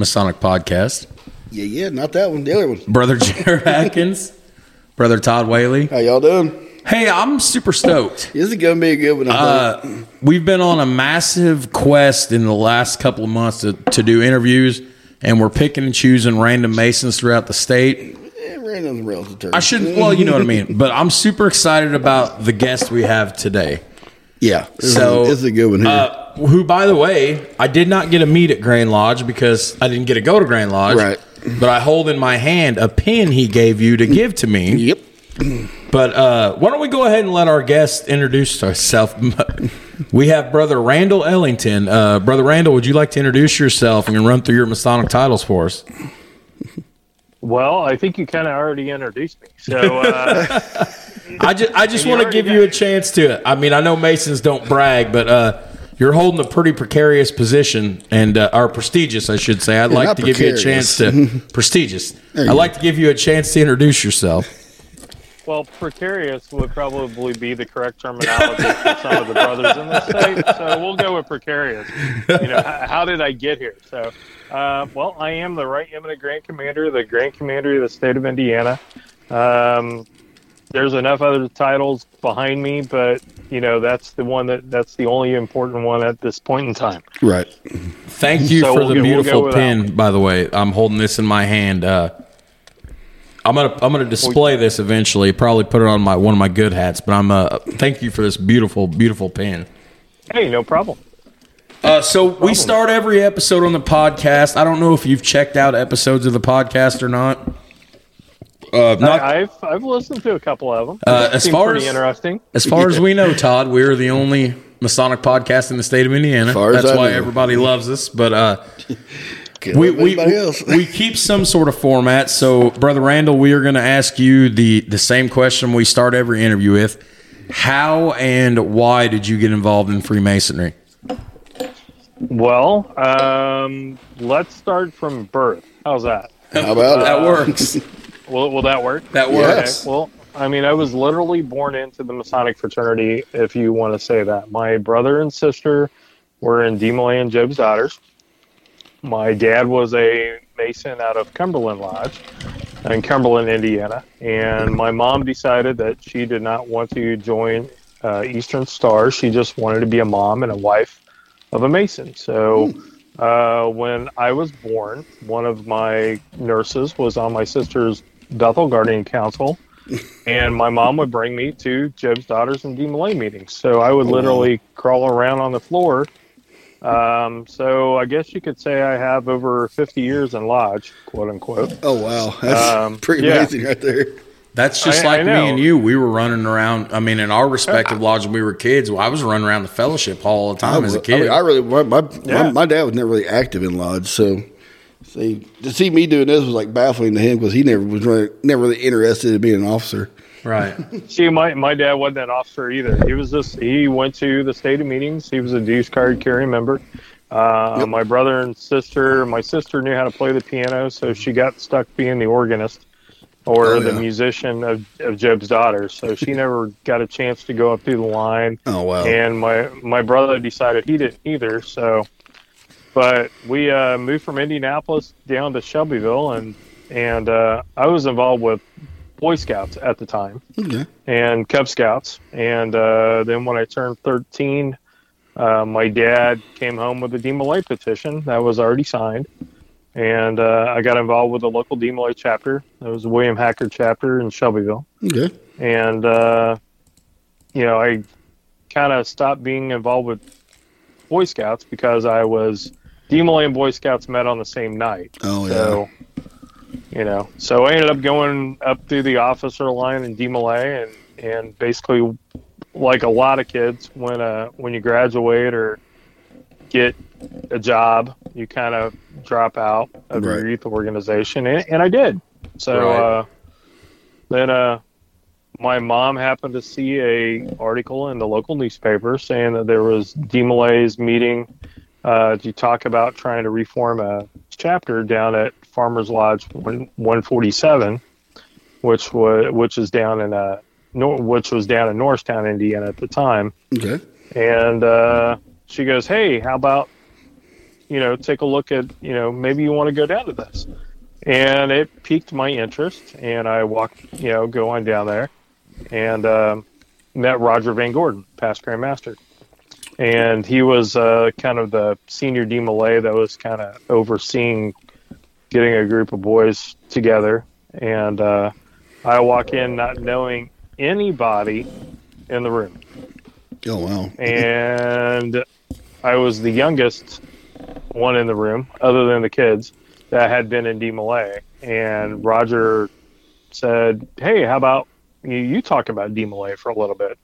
Masonic podcast. Yeah, yeah, not that one. The other one. Brother Jared Atkins, Brother Todd Whaley. How y'all doing? Hey, I'm super stoked. This is gonna be a good one. Uh, we've been on a massive quest in the last couple of months to, to do interviews, and we're picking and choosing random Masons throughout the state. Eh, random's relative. I shouldn't. well, you know what I mean. But I'm super excited about the guest we have today. Yeah. This, So, is, this is a good one here. Uh, who, by the way, I did not get a meet at Grand Lodge because I didn't get to go to Grand Lodge. Right. But I hold in my hand a pin he gave you to give to me. yep. But uh, why don't we go ahead and let our guest introduce herself? we have Brother Randal Ellington. Uh, Brother Randal, would you like to introduce yourself and run through your Masonic titles for us? Well, I think you kind of already introduced me. So, uh, I just, I just want to give you a chance to. I mean, I know Masons don't brag, but uh, you're holding a pretty precarious position and uh, or prestigious, I should say. I'd like not to give you a chance to prestigious. I'd go. like to give you a chance to introduce yourself. well, precarious would probably be the correct terminology for some of the brothers in the state. So we'll go with precarious. You know, how, how did I get here? So, uh, well, I am the right eminent Grand Commander, the Grand Commander of the state of Indiana. Um, there's enough other titles behind me, but you know that's the one that that's the only important one at this point in time. Right. Thank you So for we'll the go- we'll beautiful with pin. By the way, I'm holding this in my hand. Uh, I'm gonna I'm gonna display this eventually. Probably put it on my one of my good hats. But I'm uh thank you for this beautiful beautiful pin. Hey, no problem. Uh, so we start every episode on the podcast. I don't know if you've checked out episodes of the podcast or not. Uh, not I, I've I've listened to a couple of them. Uh, as far pretty as- interesting. as far as we know, Todd, we're the only Masonic podcast in the state of Indiana. as That's I why know. everybody loves us. But uh, we we, else. we keep some sort of format. So, brother Randal, we are going to ask you the the same question we start every interview with: How and why did you get involved in Freemasonry? Well, um, let's start from birth. How's that? How about That works. Will, will that work? That works. Okay. Well, I mean, I was literally born into the Masonic fraternity, if you want to say that. My brother and sister were in DeMolay and Job's Daughters. My dad was a Mason out of Cumberland Lodge in Cumberland, Indiana. And my mom decided that she did not want to join uh, Eastern Star. She just wanted to be a mom and a wife of a Mason. So uh, when I was born, one of my nurses was on my sister's Bethel Guardian Council, and my mom would bring me to Job's Daughters and DeMolay meetings. So I would wow. literally crawl around on the floor. Um, so I guess you could say I have over 50 years in lodge, quote unquote. Oh wow, that's Um, pretty yeah. amazing right there. That's just I- I like me and you. We were running around. I mean, in our respective lodges, when we were kids. I was running around the fellowship hall all the time as a kid. mean, I really my my, Yeah. my my dad was never really active in lodge, so see to see me doing this was like baffling to him because he never was really, never really interested in being an officer. right. See, my, my dad wasn't an officer either. He was just, he went to the state of meetings. He was a dues card carrying member. Uh, Yep. My brother and sister, my sister knew how to play the piano, so she got stuck being the organist or Oh, the yeah. musician of, of Job's daughters. So she never got a chance to go up through the line. Oh wow, And my, my brother decided he didn't either. So, but we uh, moved from Indianapolis down to Shelbyville, and, and uh, I was involved with Boy Scouts at the time okay. and Cub Scouts. And uh, then when I turned 13, uh, my dad came home with a DeMolay petition that was already signed. And uh, I got involved with the local DeMolay chapter. It was the William Hacker chapter in Shelbyville. Okay. And, uh, you know, I kind of stopped being involved with Boy Scouts because I was DeMolay and Boy Scouts met on the same night. Oh yeah. So, you know, so I ended up going up through the officer line in DeMolay and, and basically like a lot of kids when uh when you graduate or get a job, you kind of drop out of Right. your youth organization and, and I did. So Right. uh then uh my mom happened to see a article in the local newspaper saying that there was DeMolay's meeting uh, to talk about trying to reform a chapter down at Farmers Lodge 1- 147, which was which is down in uh, which was down in Norristown, Indiana at the time. Okay. And uh, she goes, "Hey, how about you know, take a look at, you know, maybe you want to go down to this. And it piqued my interest, and I walked, you know, go on down there, and um, met Roger Van Gordon, past Grandmaster, and he was uh, kind of the senior DeMolay that was kind of overseeing getting a group of boys together, and uh, I walk in not knowing anybody in the room Oh wow. and I was the youngest one in the room, other than the kids that had been in DeMolay. And Roger said, "Hey, how about you, you talk about DeMolay for a little bit?"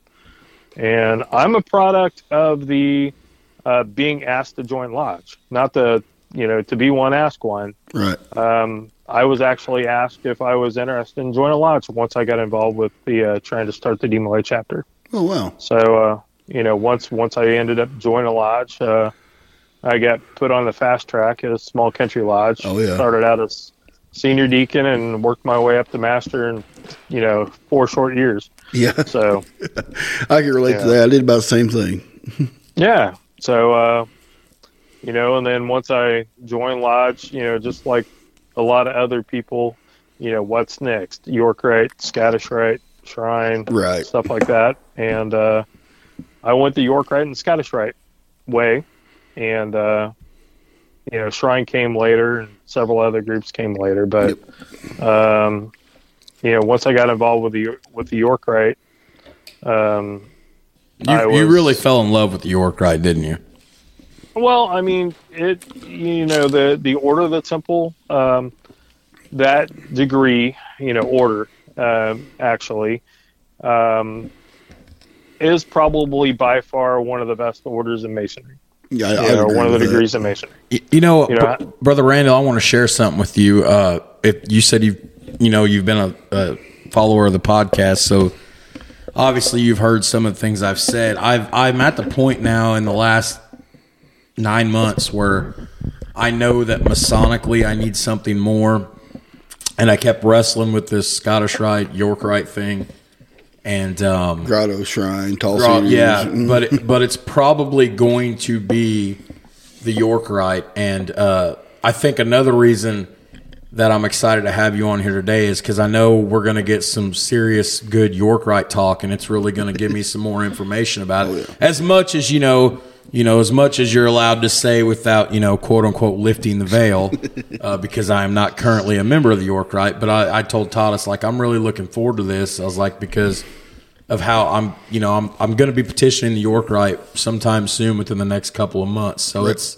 And I'm a product of the uh, being asked to join lodge, not the you know to be one, ask one. Right. Um, I was actually asked if I was interested in joining a lodge once I got involved with the uh, trying to start the DeMolay chapter. Oh wow. So, uh, you know, once once I ended up joining a lodge, uh, I got put on the fast track at a small country lodge. Oh, yeah. Started out as senior deacon and worked my way up to master in, you know, four short years. Yeah. So, I can relate to that. I did about the same thing. yeah. So, uh, you know, and then once I joined lodge, you know, just like a lot of other people, you know, what's next? York Rite, Scottish Rite, Shrine, Right. stuff like that. And uh, I went the York Rite and Scottish Rite way, and uh, you know, Shrine came later, and several other groups came later. But um, you know, once I got involved with the with the York Rite, um, I You, you really fell in love with the York Rite, didn't you? well, I mean, it you know the the order of the temple, um, that degree, you know, order um, actually. Um, is probably by far one of the best orders in masonry. Yeah, I, You I'd know, agree one of the with that. degrees in masonry. Y- You know, You know, Br- brother Randall, I want to share something with you. Uh, if you said you've, you know, you've been a, a follower of the podcast, so obviously you've heard some of the things I've said. I've, I'm at the point now in the last nine months where I know that Masonically I need something more, and I kept wrestling with this Scottish Rite, York Rite thing, and um, Grotto Shrine, Tall Cedars. yeah, Mm. but it, but it's probably going to be the York Rite, and uh, I think another reason that I'm excited to have you on here today is because I know we're going to get some serious good York Rite talk, and it's really going to give me some more information about it. As much as you know, you know, as much as you're allowed to say without you know, quote unquote, lifting the veil, uh, because I am not currently a member of the York Rite. But I, I told Todd, it's like I'm really looking forward to this. I was like because of how I'm, you know, I'm I'm going to be petitioning the York Rite sometime soon within the next couple of months. So it's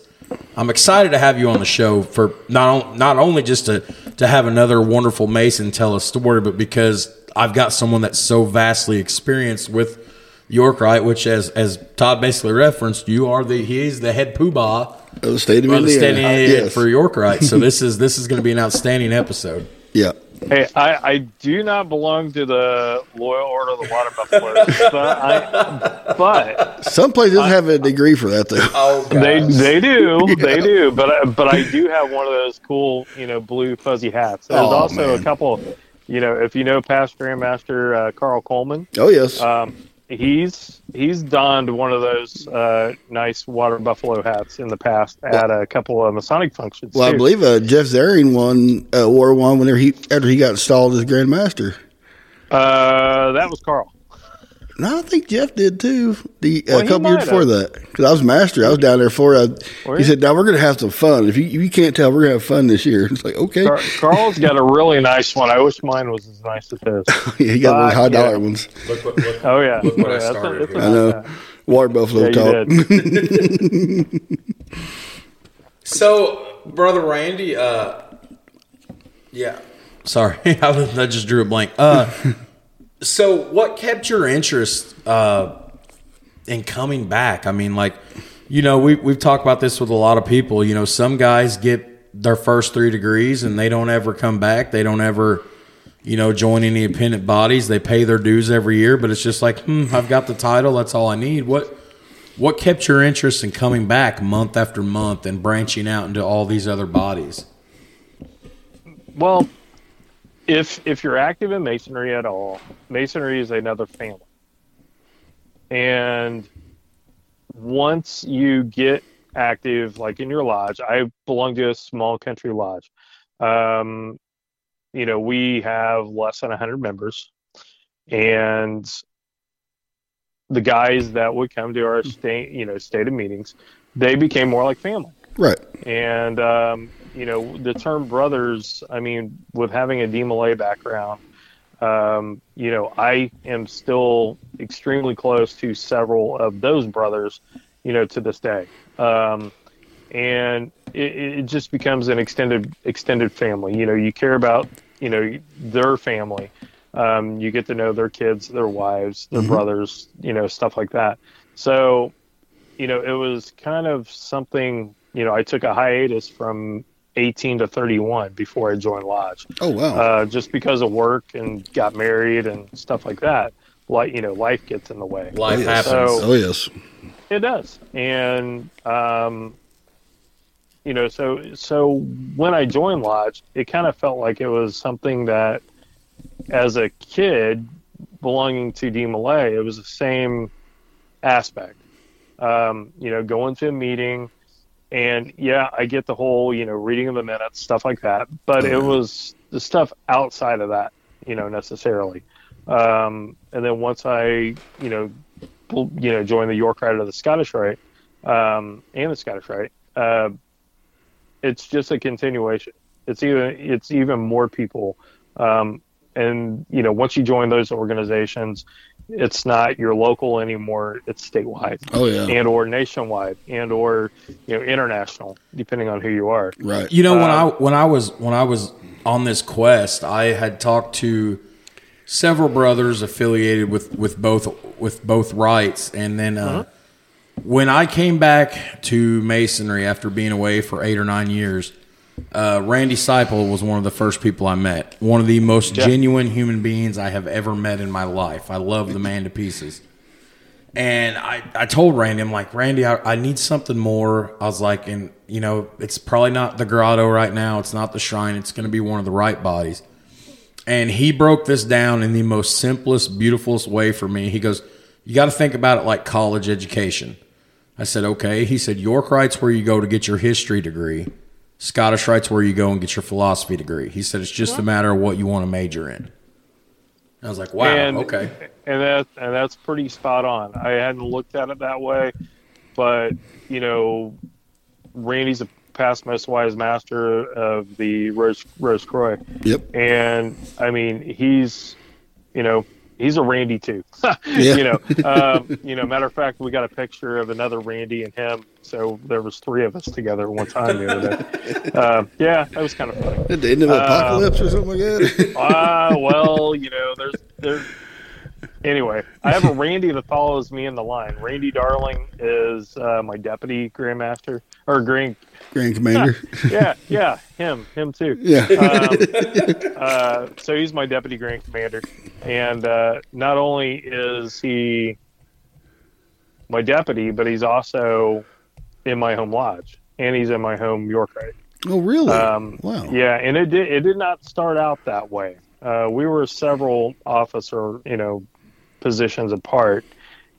I'm excited to have you on the show for not not only just to to have another wonderful Mason tell a story, but because I've got someone that's so vastly experienced with York Rite, which as as Todd basically referenced, you are the he is the head poobah Of the state of the Indiana. Yes. for York Rite. So this is this is going to be an outstanding episode. yeah. Hey, I, I do not belong to the Loyal Order of the Water Buffaloes, but I, but Some places have a degree for that though. Oh, they they do they do, but I, but I do have one of those cool you know blue fuzzy hats. There's Oh, also man. a couple, you know, if you know past Grandmaster uh, Carl Coleman, Oh yes. um, he's he's donned one of those uh, nice water buffalo hats in the past at a couple of Masonic functions. well, I believe uh, Jeff Zaring won uh, wore one whenever he after he got installed as Grand Master. uh, that was Carl. No, I think Jeff did too. The Well, a couple years might before have. that, because I was master, I was down there for. Uh, Were he you? said, "Now we're going to have some fun. If you if you can't tell, we're going to have fun this year." It's like okay, Car- Carl's got a really nice one. I wish mine was as nice as his. yeah, he got one of Uh, those high dollar yeah. ones. Look what, look, Oh yeah, Look what Oh, I yeah, that's a- that's a. I know. hat. Water buffalo Yeah, talk. So, brother Randy, uh, yeah, sorry, I, I just drew a blank. Uh, so, what kept your interest uh, in coming back? I mean, like, you know, we we've talked about this with a lot of people. You know, some guys get their first three degrees and they don't ever come back. They don't ever. You know, join any independent bodies. They pay their dues every year, but it's just like, hmm, I've got the title. That's all I need. What what kept your interest in coming back month after month and branching out into all these other bodies? Well, if if you're active in masonry at all, masonry is another family. And once you get active, like in your lodge, I belong to a small country lodge. Um, you know, we have less than 100 members, and the guys that would come to our state, you know, stated meetings, they became more like family. Right. And um, you know, the term brothers. I mean, with having a DeMolay background, um, you know, I am still extremely close to several of those brothers. You know, to this day. Um, and it, it just becomes an extended extended family. You know, you care about you know their family. Um, you get to know their kids, their wives, their brothers, you know, stuff like that. So, you know, it was kind of something. You know, I took a hiatus from 18 to 31 before I joined Lodge, Oh wow. uh, just because of work and got married and stuff like that. Like you know, life gets in the way. Life Oh, yes. happens. So- oh yes. It does, and um, you know, so so when I joined Lodge, it kind of felt like it was something that, as a kid belonging to DeMolay, it was the same aspect. Um, you know, going to a meeting, and yeah, I get the whole you know reading of the minutes, stuff like that, but it was the stuff outside of that, you know, necessarily. Um, and then once I, you know, you know, join the York Rite of the Scottish Rite um, and the Scottish Rite, uh, it's just a continuation. It's even it's even more people, um, and you know, once you join those organizations, it's not your local anymore. It's statewide Oh yeah. and or nationwide and or you know international, depending on who you are. right. You know, when Uh, I when I was when I was on this quest, I had talked to several brothers affiliated with with both with both Rites, and then uh, when I came back to masonry after being away for eight or nine years, uh, Randy Seipel was one of the first people I met. One of the most Yeah. genuine human beings I have ever met in my life. I love the man to pieces. And I, I told Randy, I'm like, Randy, I, I need something more. I was like, and you know, it's probably not the grotto right now. It's not the shrine. It's going to be one of the Rite bodies. And he broke this down in the most simplest, beautifulest way for me. He goes, you got to think about it like college education. I said, okay. He said, York Rite's where you go to get your history degree. Scottish Rite's where you go and get your philosophy degree. He said, it's just a matter of what you want to major in. I was like, wow, and, okay. and that and that's pretty spot on. I hadn't looked at it that way, but you know, Randy's a past most wise master of the Rose Rose Croix, Yep. and I mean he's, you know, he's a Randy too. You know, um, you know. Matter of fact, we got a picture of another Randy and him. So there was three of us together one time the other day. Uh, yeah, that was kind of funny. At the end of the apocalypse or something like that. Ah, well, you know, there's there's anyway. I have a Randy that follows me in the line. Randy Darling is uh, my deputy grandmaster or Green Grand Commander. Yeah, yeah, him, him too. yeah. Um, uh, so he's my deputy grand commander, and uh, not only is he my deputy, but he's also in my home lodge, and he's in my home York oh really? Um, wow. Yeah, and it did it did not start out that way. Uh, we were several officer, you know, positions apart,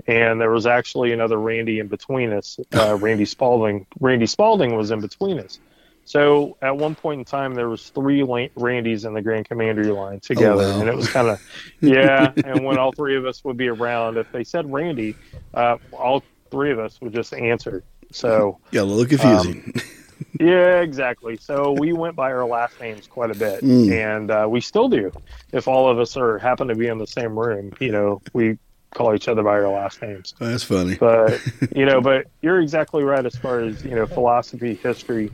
and there was actually another Randy in between us. Uh, Randy Spalding. Randy Spalding was in between us. So at one point in time, there was three Randys in the Grand Commandery line together, wow. and it was kind of yeah. and when all three of us would be around, if they said Randy, uh, all three of us would just answer. So Yeah, a little confusing. yeah, exactly. So we went by our last names quite a bit, Mm. and uh, we still do. If all of us are happen to be in the same room, you know, we call each other by our last names. That's funny. But you know, but you're exactly right as far as you know philosophy, history.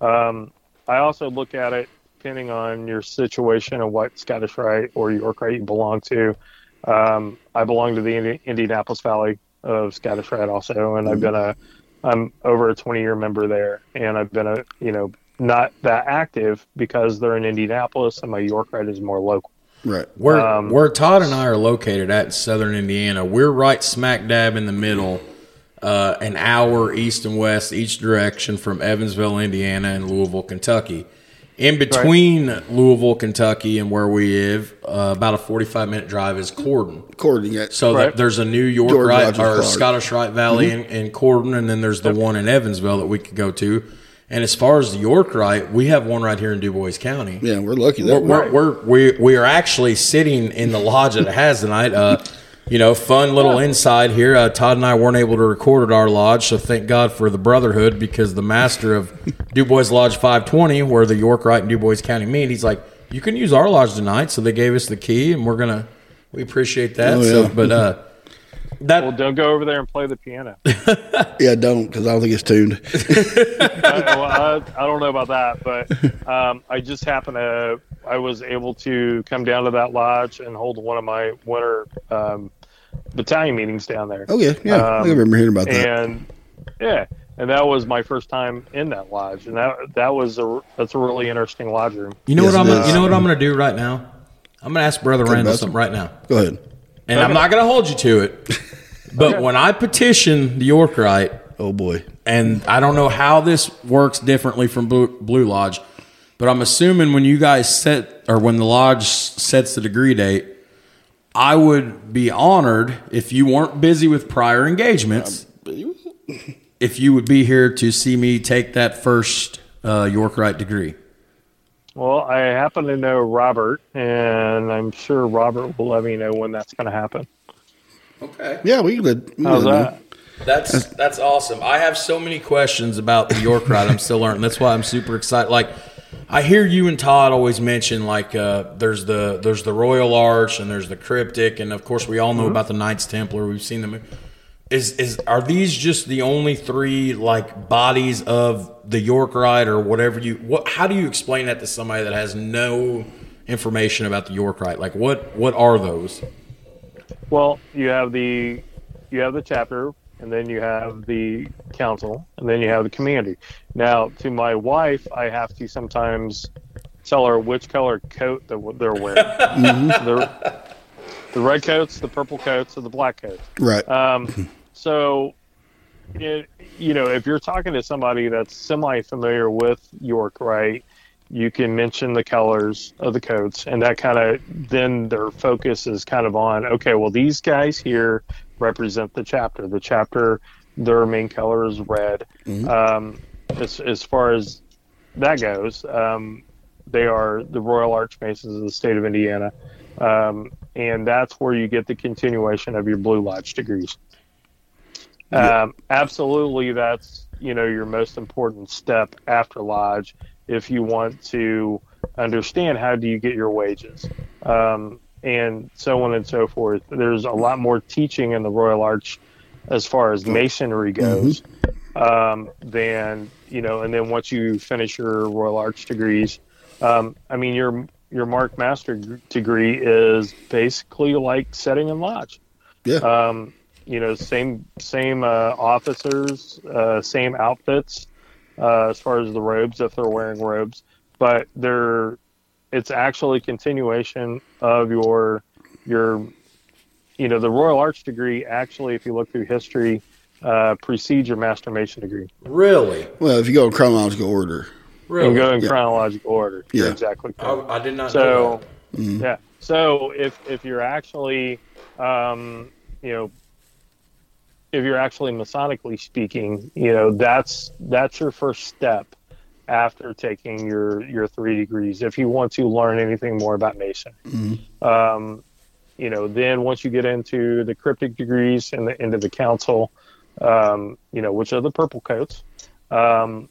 Um, I also look at it depending on your situation and what Scottish Rite or York Rite you belong to. Um, I belong to the Indi- Indianapolis Valley of Scottish Rite also, and I've been a I'm over a 20 year member there, and I've been a you know not that active because they're in Indianapolis, and my York Rite is more local. Right. Where Um, where Todd and I are located at in Southern Indiana, we're right smack dab in the middle, uh, an hour east and west each direction from Evansville, Indiana, and Louisville, Kentucky. In between Louisville, Kentucky, and where we live, uh, about a forty-five minute drive is Corydon. According to So Right. that there's a New York George right Rogers or Clark. Scottish Rite Valley in, in Corydon, and then there's the one in Evansville that we could go to. And as far as the York Rite, we have one right here in Dubois County. yeah, we're lucky We're, that we're, we're, we we are actually sitting in the lodge that it has tonight. Uh, you know, fun little inside here. Uh, Todd and I weren't able to record at our lodge, so thank God for the brotherhood because the master of Dubois Lodge 520, where the York Rite and Dubois County meet, he's like, you can use our lodge tonight. So they gave us the key, and we're gonna we appreciate that. Oh, So, but uh, that Well, don't go over there and play the piano. yeah, don't because I don't think it's tuned. I, well, I, I don't know about that, but um, I just happened to. I was able to come down to that lodge and hold one of my winter um, battalion meetings down there. Oh yeah, I Um, remember hearing about that. and yeah, and that was my first time in that lodge, and that that was a that's a really interesting lodge room. you know Yes, what I'm gonna, you know what I'm gonna do right now. I'm gonna ask Brother Randal something right now. Go ahead. And I'm not going to hold you to it. But Okay. when I petition the York Rite, Oh boy, and I don't know how this works differently from Blue, Blue Lodge, but I'm assuming when you guys set, or when the lodge sets the degree date, I would be honored if you weren't busy with prior engagements, if you would be here to see me take that first uh, York Rite degree. Well, I happen to know Robert, and I'm sure Robert will let me know when that's going to happen. Okay. yeah, we could. Let, we How's that? know. That's that's awesome. I have so many questions about the York Rite. I'm still learning. That's why I'm super excited. Like I hear you and Todd always mention like uh, there's the there's the Royal Arch and there's the cryptic and of course we all know about the Knights Templar. We've seen them. Is is are these just the only three like bodies of the York Rite or whatever you what how do you explain that to somebody that has no information about the York Rite? Like what what are those? Well, you have the you have the chapter, and then you have the council, and then you have the community. Now, to my wife, I have to sometimes tell her which color coat that they're wearing. the, the red coats, the purple coats, or the black coats. Right. Um, so, it, you know, if you're talking to somebody that's semi familiar with York, right, you can mention the colors of the coats, and that kind of then their focus is kind of on okay, well, these guys here represent the chapter. The chapter, their main color is red. Um, as, as far as that goes, um, they are the Royal Archmasons of the state of Indiana. Um, and that's where you get the continuation of your Blue Lodge degrees. Um, absolutely, that's you know your most important step after lodge if you want to understand how do you get your wages um, and so on and so forth. There's a lot more teaching in the Royal Arch as far as masonry goes um, than you know. And then once you finish your Royal Arch degrees, um, I mean your your Mark Master degree is basically like setting in lodge. Yeah. You know, same same uh, officers, uh, same outfits uh, as far as the robes if they're wearing robes, but they're it's actually continuation of your your you know the Royal Arch degree. Actually, if you look through history, uh, precedes your Master Mason degree. Really? well, if you go in chronological order, Really? And go in Yeah. chronological order. You're Yeah. exactly I, correct. I did not know So, that. yeah. So if if you're actually, um, you know, if you're actually Masonically speaking, you know, that's that's your first step after taking your your three degrees. If you want to learn anything more about Mason, um, you know, then once you get into the cryptic degrees and the into the council, um, you know, which are the purple coats. Um,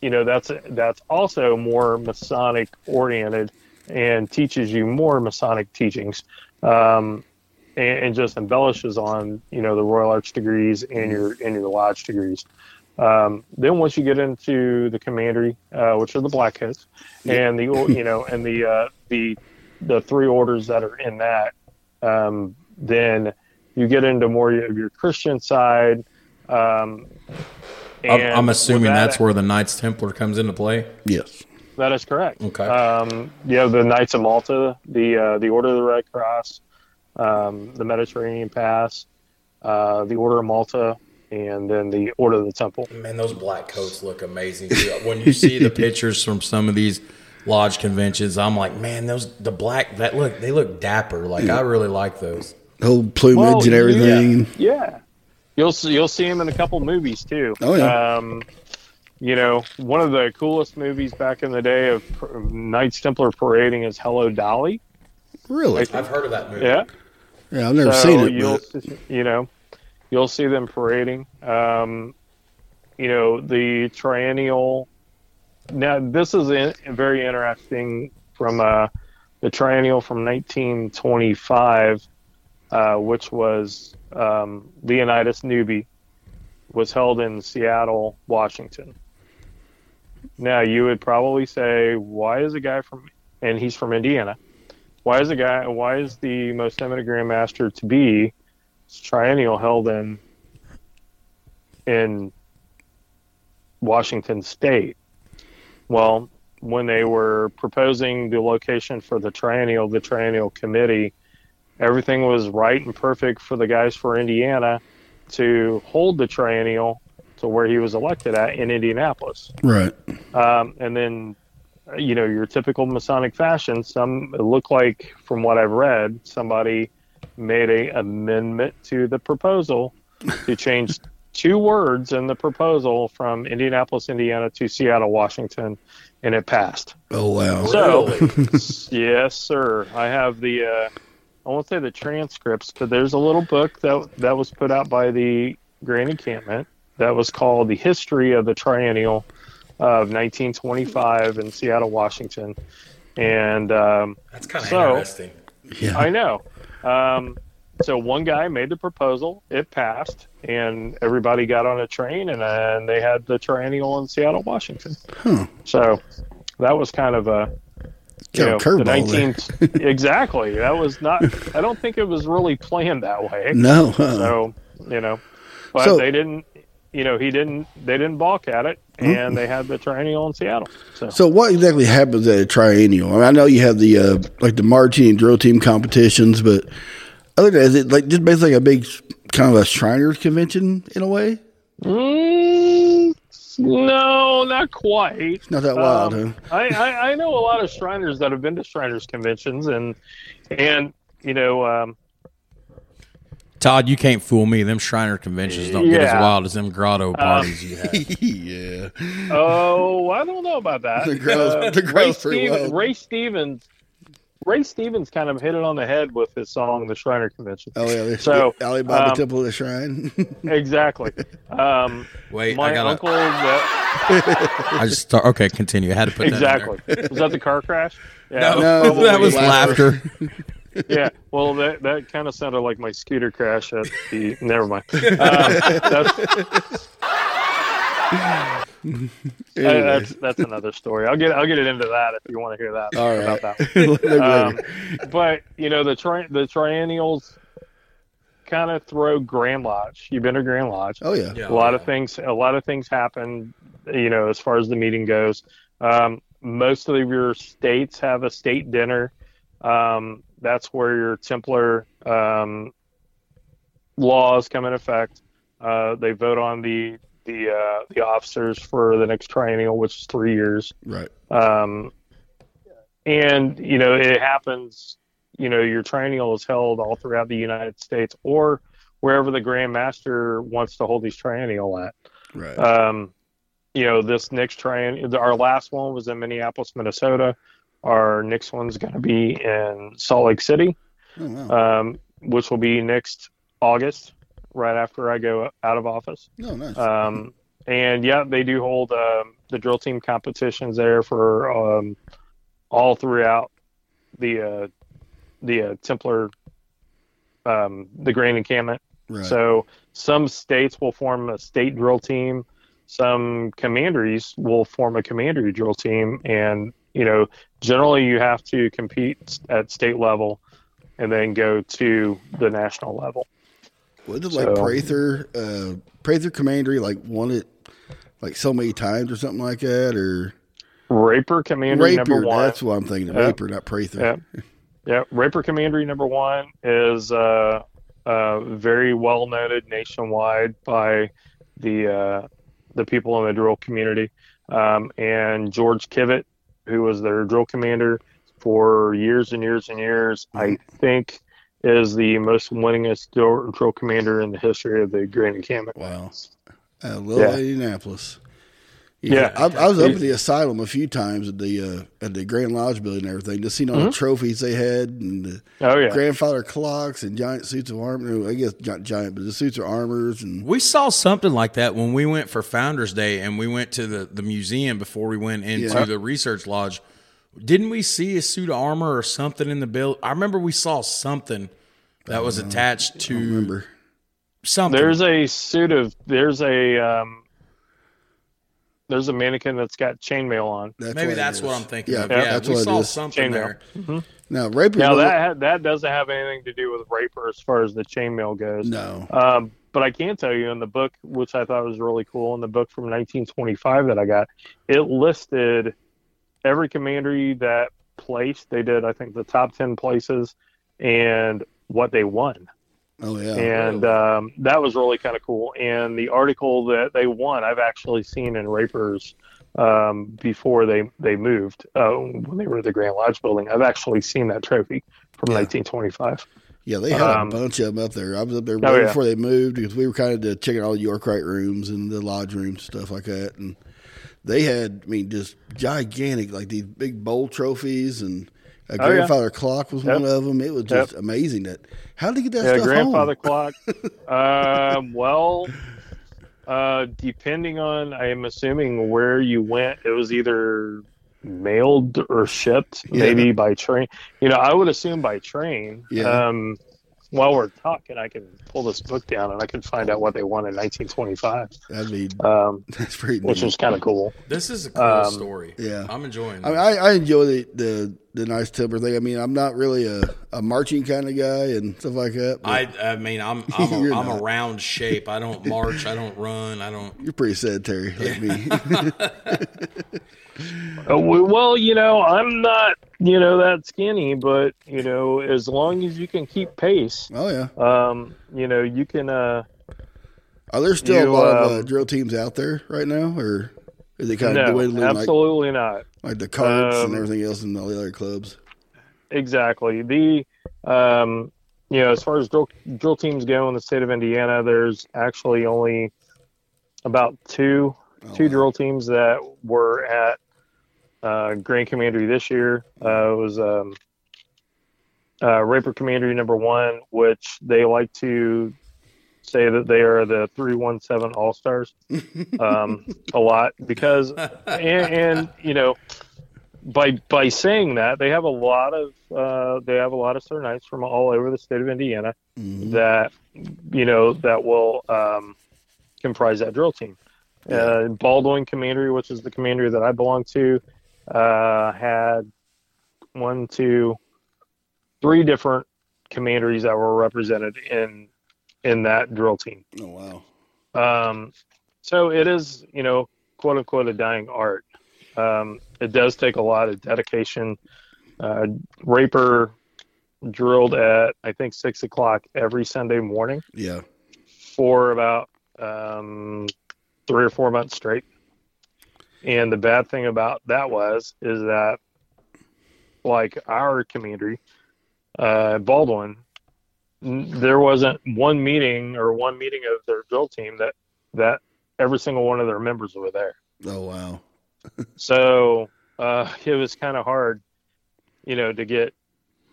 you know that's that's also more Masonic oriented and teaches you more Masonic teachings, um, and, and just embellishes on you know the Royal Arch degrees and your and your Lodge degrees. Um, then once you get into the commandery, uh, which are the black coats, and the you know and the uh, the the three orders that are in that, um, then you get into more of your Christian side. Um, I'm, and I'm assuming that- that's where the Knights Templar comes into play. yes. that is correct. Okay. Um, you have the Knights of Malta, the uh, the Order of the Red Cross, um, the Mediterranean Pass, uh, the Order of Malta, and then the Order of the Temple. Man, those black coats look amazing. when you see the pictures from some of these lodge conventions. I'm like, man, those the black that look they look dapper. Like I really like those. whole plumage Well, and everything. Yeah, you'll see, you'll see him in a couple movies too. Oh, yeah. Um, you know, one of the coolest movies back in the day of Knights Templar parading is Hello Dolly. Really? I've heard of that movie. Yeah, Yeah, I've never so seen it. you'll But see- you know you'll see them parading. Um, you know the triennial. Now this is in, very interesting from uh, the triennial from 1925, uh, which was um, Leonidas Newby, was held in Seattle, Washington. Now you would probably say, why is a guy from and he's from Indiana? Why is a guy? Why is the most eminent grandmaster to be triennial held in in Washington State? Well, when they were proposing the location for the triennial, the triennial committee, everything was right and perfect for the guys for Indiana to hold the triennial to where he was elected at in Indianapolis. right. Um, and then, you know, your typical Masonic fashion, some it looked like, from what I've read, somebody made a amendment to the proposal to change two words in the proposal from Indianapolis, Indiana to Seattle, Washington, and it passed. Oh wow. So, yes, sir. I have the, uh, I won't say the transcripts, but there's a little book that that was put out by the Grand Encampment that was called "The History of the Triennial of 1925 in Seattle, Washington," and um, That's kind of So- interesting. yeah. I know. Um, so one guy made the proposal, it passed, and everybody got on a train, and then they had the triennial in Seattle, Washington. Huh. So that was kind of a you know, the curveball 19 exactly. That was not. I don't think it was really planned that way. No. uh-uh. So you know, but So- they didn't. You know, he didn't. They didn't balk at it, and they had the triennial in Seattle. So, So what exactly happens at a triennial? I, mean, I know you have the uh, like the marching and drill team competitions, but other than that, is it like just basically a big kind of a Shriners convention in a way? Mm, no, not quite. Not that wild, Um, huh? I, I I know a lot of Shriners that have been to Shriners conventions, and and you know, um, Todd, you can't fool me. Them Shriner conventions don't get as wild as them grotto parties you have. yeah. oh, I don't know about that. The girls- Uh, the Ray, girls pretty Stevens, well. Ray Stevens. Ray Stevens kind of hit it on the head with his song "The Shriner Convention." Oh yeah. there's So, the Alibaba um, Temple of the Shrine. Exactly. Um, Wait, my I gotta. uncle. That, I just start. Okay, continue. I had to put exactly. Was that the car crash? Yeah, That in No, that was laughter. Laughter. yeah. Well, that that kind of sounded like my scooter crash at the. Never mind. Um, that's, Anyway. that's that's another story. I'll get I'll get it into that if you want to hear that All right. about that. Um, but you know the tri- the triennials kind of throw Grand Lodge. You've been to Grand Lodge. oh yeah. Yeah. a lot of things a lot of things happen you know as far as the meeting goes um, most of your states have a state dinner um, that's where your templar um, laws come in effect uh, they vote on the the uh, the officers for the next triennial which is three years Right. um, and you know it happens you know your triennial is held all throughout the united states or wherever the grand master wants to hold these triennial at Right. um, you know this next triennial our last one was in minneapolis minnesota our next one's going to be in salt lake city oh wow. um, which will be next august right after i go out of office no, nice. um, and yeah, they do hold um, the drill team competitions there for um, all throughout the uh, the uh, Templar, um, the Grand Encampment. right. So some states will form a state drill team. Some commanderies will form a commandery drill team, and you know generally you have to compete at state level, and then go to the national level. Was it like Prather, uh, Prather Commandery, like won it like so many times or something like that, or Raper Commandery number Rapier? one. That's what I'm thinking. of. Yeah. Rapier, not Prather. Yeah. Yeah, Raper Commandery number one is uh, uh, very well noted nationwide by the uh, the people in the drill community. Um, and George Kivett, who was their drill commander for years and years and years. I think is the most winningest drill, drill commander in the history of the Grand Encampment. Wow. Uh, little Yeah. Indianapolis. Yeah. I, I was up at the asylum a few times at the uh, at the Grand Lodge building and everything, just seeing all the trophies they had and the Oh yeah, grandfather clocks and giant suits of armor. I guess not giant, but the suits of armors and We saw something like that when we went for Founders Day and we went to the, the museum before we went into Yeah. the research lodge. Didn't we see a suit of armor or something in the bill? I remember we saw something that was attached to remember. something. there's a suit of there's a um, there's a mannequin that's got chainmail on. That's Maybe it that's what I'm thinking Yeah, of. Yeah, that's we what it saw is. something Chainmail. there. Now Raper. Now was- that ha- that doesn't have anything to do with raper as far as the chainmail goes. no. Um, but I can tell you in the book, which I thought was really cool, in the book from 1925 that I got, it listed every commander that placed. They did, I think, the top 10 places and what they won. Oh yeah. and um, that was really kind of cool. And the article that they won, I've actually seen in Rapers um, before they they moved uh, when they were at the Grand Lodge building. I've actually seen that trophy from Yeah. 1925. Yeah, they had Um, a bunch of them up there. I was up there Oh, right yeah. before they moved because we were kind of checking all the York Rite rooms and the lodge rooms, stuff like that. And they had, I mean, just gigantic, like these big bowl trophies and a Oh, yeah. grandfather clock was one of them. It was just amazing that how did he get that Yeah, stuff grandfather home? clock. um, well, uh, depending on, I am assuming where you went, it was either mailed or shipped, Yeah. maybe by train. You know, I would assume by train. Yeah. Um, while we're talking, I can pull this book down and I can find out what they won in 1925, That'd be um, that's pretty. which neat. was kind of cool. This is a cool Um, story. yeah. I'm enjoying I, it. mean, I, I enjoy the, the the nice timber thing. I mean, I'm not really a, a marching kind of guy and stuff like that. I, I mean, I'm I'm a, You're I'm a round shape. I don't march. I don't run. I don't. you're pretty sedentary like me. Uh, well, you know, I'm not, you know, that skinny, but you know, as long as you can keep pace, oh yeah. um, you know, you can. Uh, Are there still You, a lot of uh, um, drill teams out there right now, or is it kind of no, dwindling like, absolutely not. like the carts and Um, everything else and all the other clubs? Exactly. The, um, you know, as far as drill, drill teams go in the state of Indiana, there's actually only about two Oh, two wow. drill teams that were at uh, Grand Commandery this year. Uh, it was um, uh, Raper Commandery number one, which they like to say that they are the 317 All Stars um, a lot because, and, and you know, by by saying that they have a lot of uh, they have a lot of Sir Knights from all over the state of Indiana Mhm. that you know that will um, comprise that drill team. Uh, Baldwin Commandery, which is the commandery that I belong to, uh, had one, two, three different commanderies that were represented in in that drill team. Oh wow. Um, so it is, you know, quote unquote, a dying art. Um, it does take a lot of dedication. Uh, Raper drilled at I think six o'clock every Sunday morning Yeah. for about um, three or four months straight. And the bad thing about that was is that, like our commandery, uh, Baldwin, there wasn't one meeting or one meeting of their drill team that that every single one of their members were there. Oh wow. So uh, it was kind of hard, you know, to get.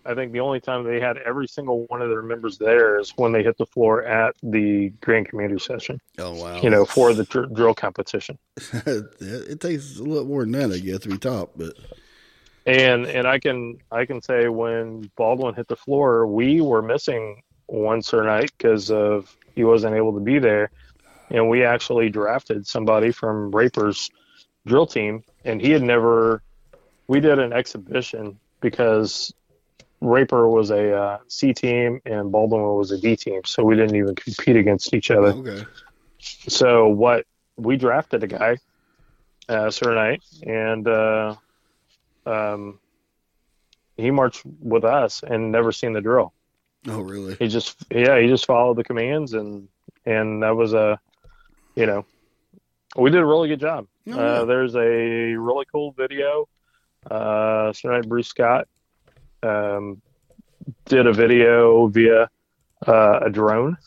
I think the only time they had every single one of their members there is when they hit the floor at the Grand Commander session, Oh wow. you know, for the dr- drill competition. it takes a little more than that, I guess, to be top. But And and I can I can say when Baldwin hit the floor, we were missing one Sir Knight because of he wasn't able to be there, and we actually drafted somebody from Raper's drill team, and he had never. We did an exhibition because Raper was a uh, C team and Baldwin was a D team, so we didn't even compete against each other. okay. So what we drafted a guy, uh, Sir Knight, and uh, um, he marched with us and never seen the drill. Oh really? He just yeah, he just followed the commands and and that was a, you know, we did a really good job. Oh, yeah. Uh, there's a really cool video uh, Knight, Bruce Scott um, did a video via uh, a drone,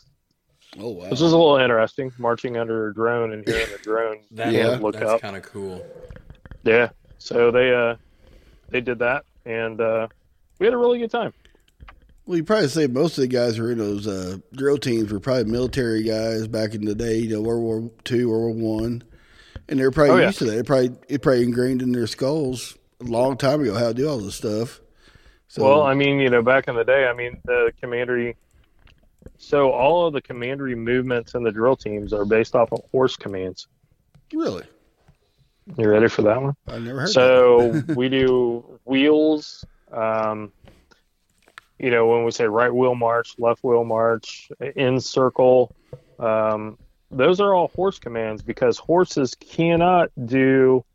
Oh wow. This is a little interesting. Marching under a drone and hearing the drone That, Yeah. look that's up. kind of cool. Yeah, so they uh, they did that, and uh, we had a really good time. Well, you probably say most of the guys who were in those uh, drill teams were probably military guys back in the day, you know, World War Two, World War One, and they're probably Oh, yeah. used to that. It probably it probably ingrained in their skulls a long time ago how to do all this stuff. So, Well, I mean, you know, back in the day, I mean, the commandery. So all of the commandery movements in the drill teams are based off of horse commands. really, You ready for that one? I never heard. So we do wheels. Um, you know, when we say right wheel march, left wheel march, in circle, um, those are all horse commands because horses cannot do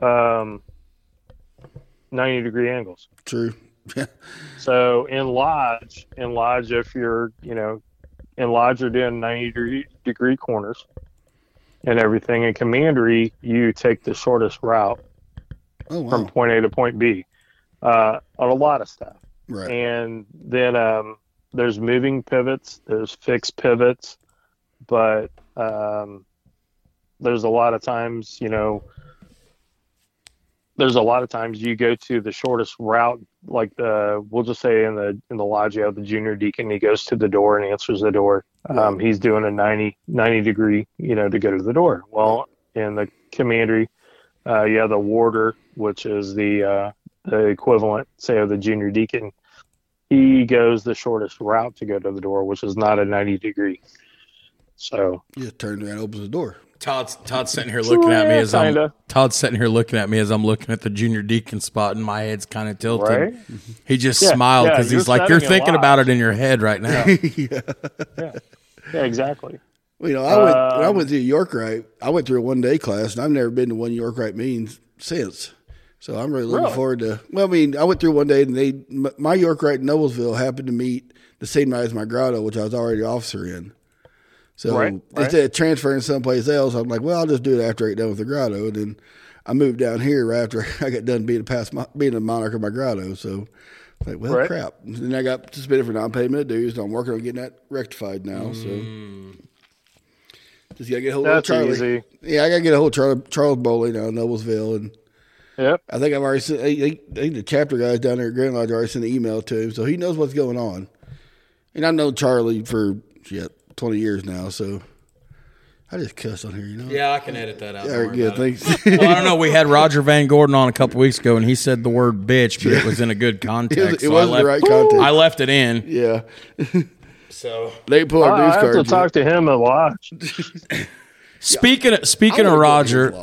um, 90 degree angles. that. So in lodge, in lodge, if you're, you know, in lodge, you're doing 90 degree, degree corners and everything. In commandery, you take the shortest route Oh from point A to point B uh, on a lot of stuff. Right. And then um, there's moving pivots, there's fixed pivots, but um, there's a lot of times, you know, there's a lot of times you go to the shortest route, like the we'll just say in the in the lodge you have the junior deacon. He goes to the door and answers the door. Um, he's doing a 90, 90 degree, you know, to go to the door. Well, in the commandery, uh, you have the warder, which is the uh, the equivalent, say, of the junior deacon. He goes the shortest route to go to the door, which is not a ninety degree. So You just turn around, and opens the door. Todd's Todd's sitting here looking at me as I'm Todd's sitting here looking at me as I'm looking at the junior deacon spot, and my head's kind of tilted. right, He just Yeah, smiled because you're he's like, "You're thinking lot." about it in your head right now." yeah. yeah, exactly. Well, you know, I went when I Um, went through York Rite. I went through a one day class, and I've never been to one York Rite meeting since. So I'm really looking Really? forward to. Well, I mean, I went through one day, and they my York Rite in Noblesville happened to meet the same night as my grotto, which I was already officer in. So Right, right. instead of transferring someplace else, I'm like, well, I'll just do it after I get done with the grotto, and then I moved down here right after I got done being a past mo- being a monarch of my grotto. So. Like, well, Right. crap. And then I got suspended for non-payment of dues. And I'm working on getting that rectified now. So mm. just gotta get a hold of Charlie. easy. Yeah, I gotta get a hold of Charlie, Charles Bowley now in Noblesville, and Yep. I think I've already sent. I think the chapter guys down there at Grand Lodge already sent an email to him, so he knows what's going on. And I know Charlie for shit twenty years now, so I just cuss on here, you know. yeah, I can edit that out. All don't right, worry good. Thanks. Well, I don't know. We had Roger Van Gordon on a couple weeks ago, and he said the word "bitch," but it was in a good it context. was, it so wasn't I the left, right context. I left it in. yeah, So they pull our I news have to cards. talk to him a lot. speaking of, speaking of Roger,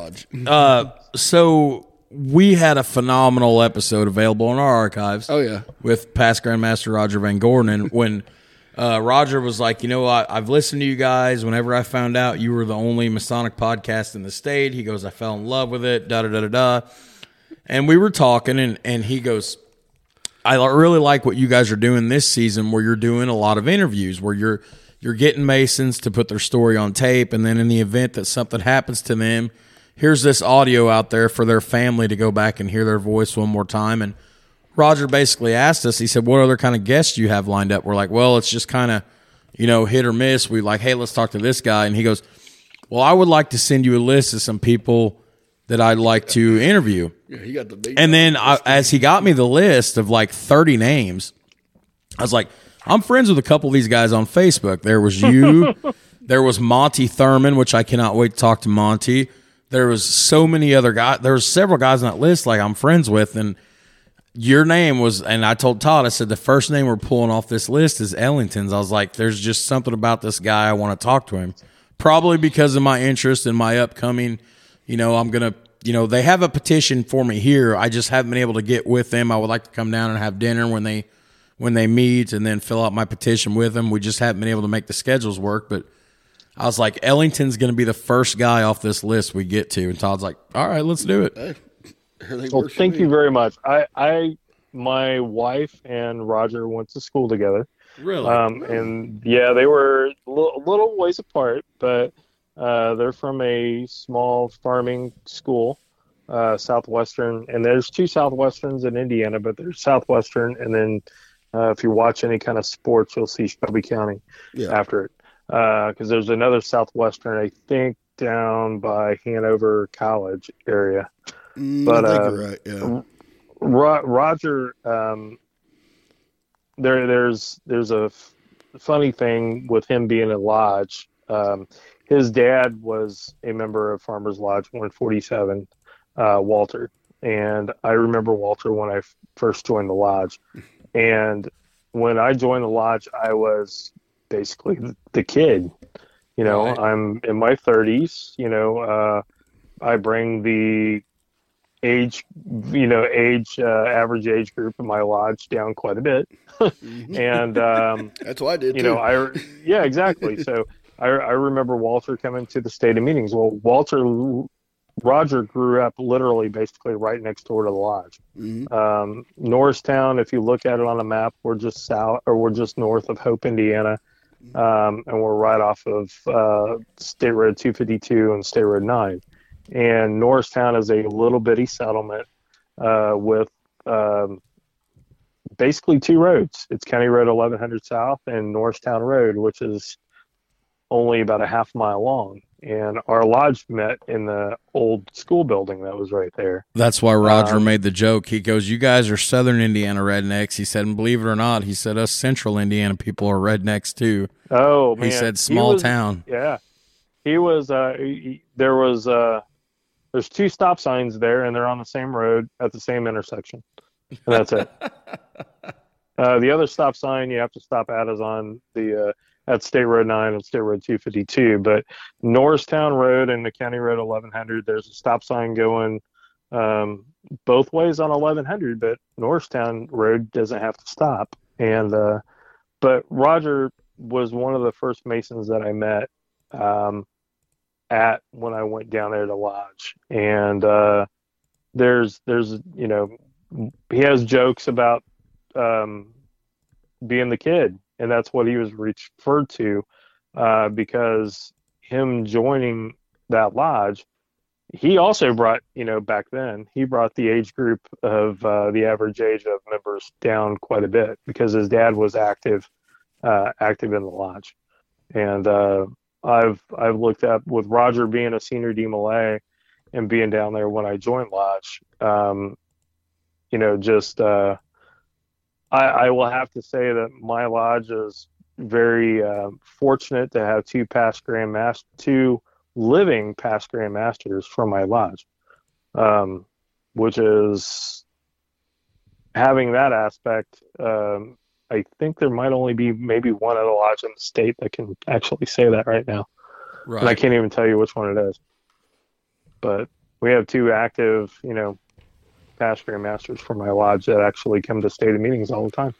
uh, so we had a phenomenal episode available in our archives. Oh yeah, with past Grandmaster Roger Van Gordon. And when uh, Roger was like, you know, I, I've listened to you guys. Whenever I found out you were the only Masonic podcast in the state, he goes, I fell in love with it. Da da da da da. And we were talking, and and he goes, I really like what you guys are doing this season, where you're doing a lot of interviews, where you're you're getting Masons to put their story on tape, and then in the event that something happens to them, here's this audio out there for their family to go back and hear their voice one more time. And Roger basically asked us, he said, What other kind of guests do you have lined up? We're like, Well, it's just kind of, you know, hit or miss. We like, Hey, let's talk to this guy. And he goes, Well, I would like to send you a list of some people that I'd like to interview. yeah, he got the big. And then I, as he got me the list of like 30 names, I was like, I'm friends with a couple of these guys on Facebook. There was you, there was Monty Thurman, which I cannot wait to talk to Monty. There was so many other guys. There was several guys on that list like I'm friends with, and your name was. And I told Todd, I said the first name we're pulling off this list is Ellington's. I was like, there's just something about this guy I want to talk to him. Probably because of my interest in my upcoming. You know, I'm gonna. You know, they have a petition for me here. I just haven't been able to get with them. I would like to come down and have dinner when they when they meet and then fill out my petition with them. We just haven't been able to make the schedules work, but I was like, Ellington's going to be the first guy off this list we get to. And Todd's like, all right, let's do it. Well, thank me. you very much. I, I, my wife and Roger went to school together. Really? Um, and yeah, they were a little, little ways apart, but uh, they're from a small farming school uh, Southwestern, and there's two Southwesterns in Indiana, but there's Southwestern, and then uh, if you watch any kind of sports, you'll see Shelby County Yeah. after it. Because there's another Southwestern, I think, down by Hanover College area. Mm, But, I think uh, you're right. Yeah. Ro- Roger, um, there, there's there's a f- funny thing with him being at Lodge. Um, his dad was a member of Farmers Lodge 147, uh, Walter, and I remember Walter when I f- first joined the lodge. And when I joined the lodge, I was basically the kid. You know, Right. I'm in my 30s. You know, uh, I bring the age, you know, age uh, average age group in my lodge down quite a bit, Mhm. and um, That's what I did you too. know, I yeah, exactly. so I, I remember Walter coming to the stated meetings. Well, Walter Roger grew up literally basically right next door to the lodge. Mhm. Um, Norristown, if you look at it on a map, we're just south or we're just north of Hope, Indiana, um, and we're right off of uh, State Road 252 and State Road 9. And Norristown is a little bitty settlement uh, with um, basically two roads. It's County Road 1100 South and Norristown Road, which is only about a half mile long. And our lodge met in the old school building that was right there. That's why Roger Um, made the joke. He goes, "You guys are Southern Indiana rednecks." He said, and believe it or not, he said us Central Indiana people are rednecks too. Oh man, he said, "Small was- town." Yeah, he was. Uh, he, he- there was. Uh, there's two stop signs there, and they're on the same road at the same intersection, and that's it. uh, the other stop sign you have to stop at is on the uh, at State Road 9 and State Road 252. But Norristown Road and the County Road 1100, there's a stop sign going um, both ways on 1100, but Norristown Road doesn't have to stop. And uh, but Roger was one of the first Masons that I met um, at when I went down there to lodge, and uh, there's there's you know he has jokes about um, being the kid, and that's what he was referred to uh, because him joining that lodge. He also brought, you know, back then, he brought the age group of uh, the average age of members down quite a bit because his dad was active uh, active in the lodge. And uh, I've I've looked at with Roger being a senior DeMolay and being down there when I joined lodge. Um, you know, just uh, I, I will have to say that my lodge is very uh, fortunate to have two past grand masters, two living past grand masters from my lodge, um, which is having that aspect. Um, I think there might only be maybe one other lodge in the state that can actually say that right now. And I can't even tell you which one it is. But we have two active, you know, past grand masters from my lodge that actually come to state meetings all the time.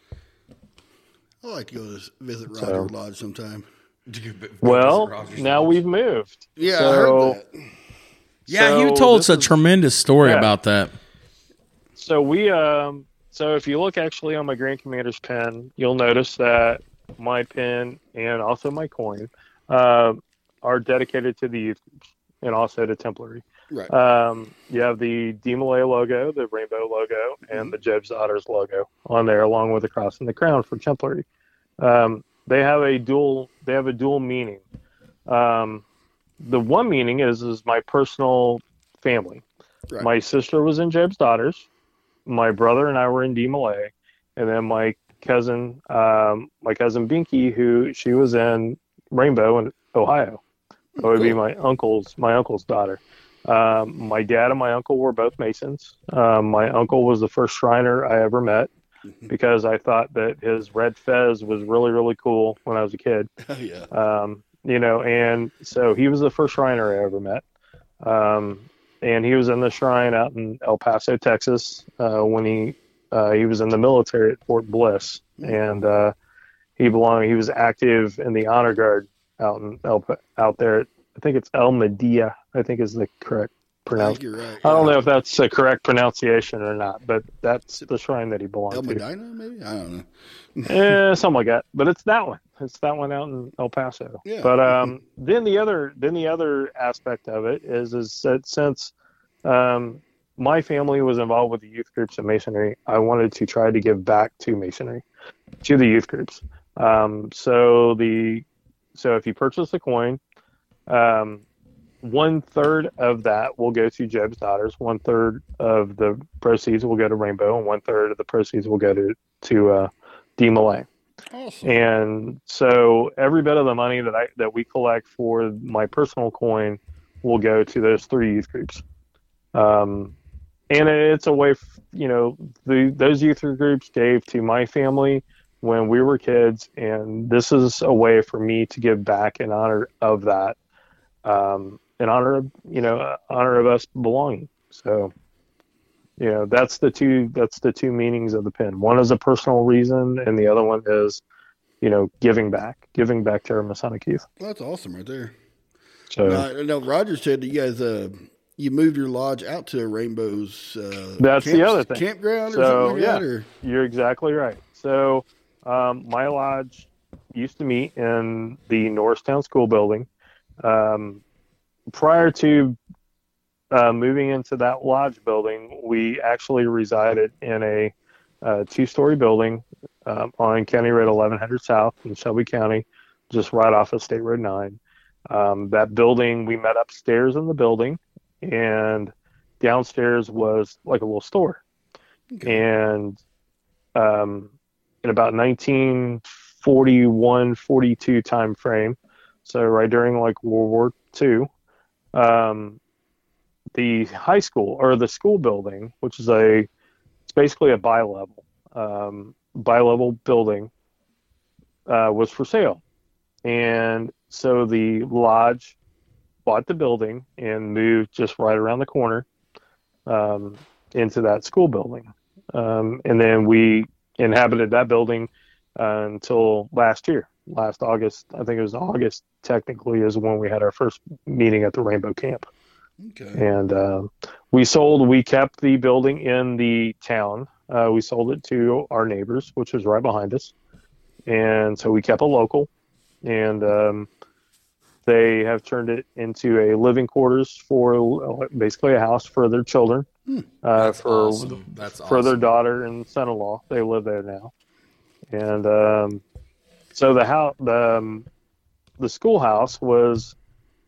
I like to go to visit Roger So- Lodge sometime. Well, now we've moved. Yeah, I So- heard that. Yeah, you told this us a is- tremendous story Yeah. about that. So we um so if you look actually on my Grand Commander's pen, you'll notice that my pen and also my coin uh, are dedicated to the youth groups and also to Templary. Right. Um, you have the D logo, the rainbow logo, and the Job's Daughters logo on there, along with the cross and the crown for Templary. Um, they have a dual. They have a dual meaning. Um, the one meaning is is my personal family. Right. My sister was in Job's Daughters. My brother and I were in DeMolay, and then my cousin, um, my cousin Binky, who she was in Rainbow in Ohio. That would be my uncle's my uncle's daughter. Um, my dad and my uncle were both Masons. Um, my uncle was the first Shriner I ever met because I thought that his red fez was really really cool when I was a kid. Oh, yeah. Um, you know, and so he was the first Shriner I ever met. And he was in the shrine out in El Paso, Texas, uh, when he uh, he was in the military at Fort Bliss, and uh, he belonged. He was active in the honor guard out in El, out there. At, I think it's El Maida. I think is the correct I think you're right. I don't know if that's the correct pronunciation or not, but that's the shrine that he belonged El to. Medina, maybe? I don't know. yeah, something like that. But it's that one. It's that one out in El Paso. Yeah. But um, then the other then the other aspect of it is is that since um, my family was involved with the youth groups in Masonry. I wanted to try to give back to Masonry, to the youth groups. Um, so the so if you purchase a coin, um, one third of that will go to Job's daughters. One third of the proceeds will go to Rainbow, and one third of the proceeds will go to to uh, DeMolay. Awesome. And so every bit of the money that I that we collect for my personal coin will go to those three youth groups. Um, and it's a way, f- you know, the those youth groups gave to my family when we were kids, and this is a way for me to give back in honor of that, um, in honor of you know, honor of us belonging. So, you know, that's the two that's the two meanings of the pin. One is a personal reason, and the other one is, you know, giving back, giving back to our Masonic youth. Well, that's awesome right there. So Now, I know Roger said that you guys uh, you moved your lodge out to Rainbow's. Uh, That's the other thing. Campground or So, like yeah. that. You're exactly right. So, um, my lodge used to meet in the Norristown School Building. Um, prior to uh, moving into that lodge building, we actually resided in a uh, two-story building um, on County Road 1100 South in Shelby County, just right off of State Road 9. Um, that building, we met upstairs in the building, and downstairs was like a little store and um, in about 1941 42 time frame so right during like world war ii um, the high school or the school building which is a it's basically a bi-level um, bi-level building uh, was for sale and so the lodge bought the building and moved just right around the corner um, into that school building um, and then we inhabited that building uh, until last year, last August. I think it was August. Technically, is when we had our first meeting at the Rainbow Camp, okay, and um we sold. We kept the building in the town. Uh, we sold it to our neighbors, which was right behind us, and so we kept a local, and um, they have turned it into a living quarters for uh, basically a house for their children. Uh, for awesome. That's for their daughter and son-in-law. They live there now, and um, so the house, the um, the schoolhouse was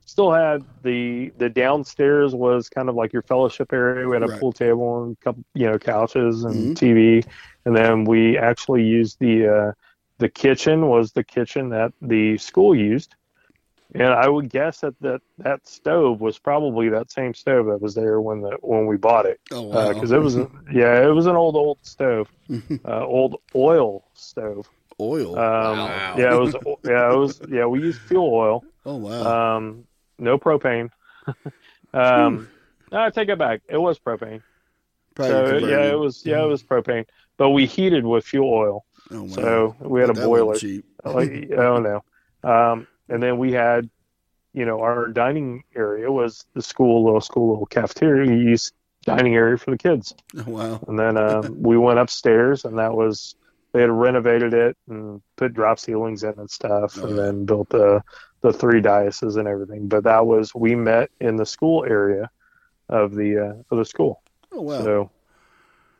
still had the the downstairs was kind of like your fellowship area. We had a Right. pool table and a couple, you know, couches and TV, and then we actually used the uh, the kitchen was the kitchen that the school used. And I would guess that, that that stove was probably that same stove that was there when the when we bought it oh wow, because it was yeah it was an old old stove uh, old oil stove oil. um, Wow. yeah it was yeah it was yeah we used fuel oil oh wow, um, no propane. Um, no, I take it back. It was propane. Probably so converted. yeah it was yeah it was propane. But we heated with fuel oil. Oh, wow. so we had a boiler. like oh no. Um, and then we had you know our dining area was the school little school little cafeteria we used dining area for the kids. Oh, wow. and then um, we went upstairs, and that was they had renovated it and put drop ceilings in and stuff, Oh, and yeah. then built the the three dioceses and everything. But that was we met in the school area of the uh, of the school. Oh wow. So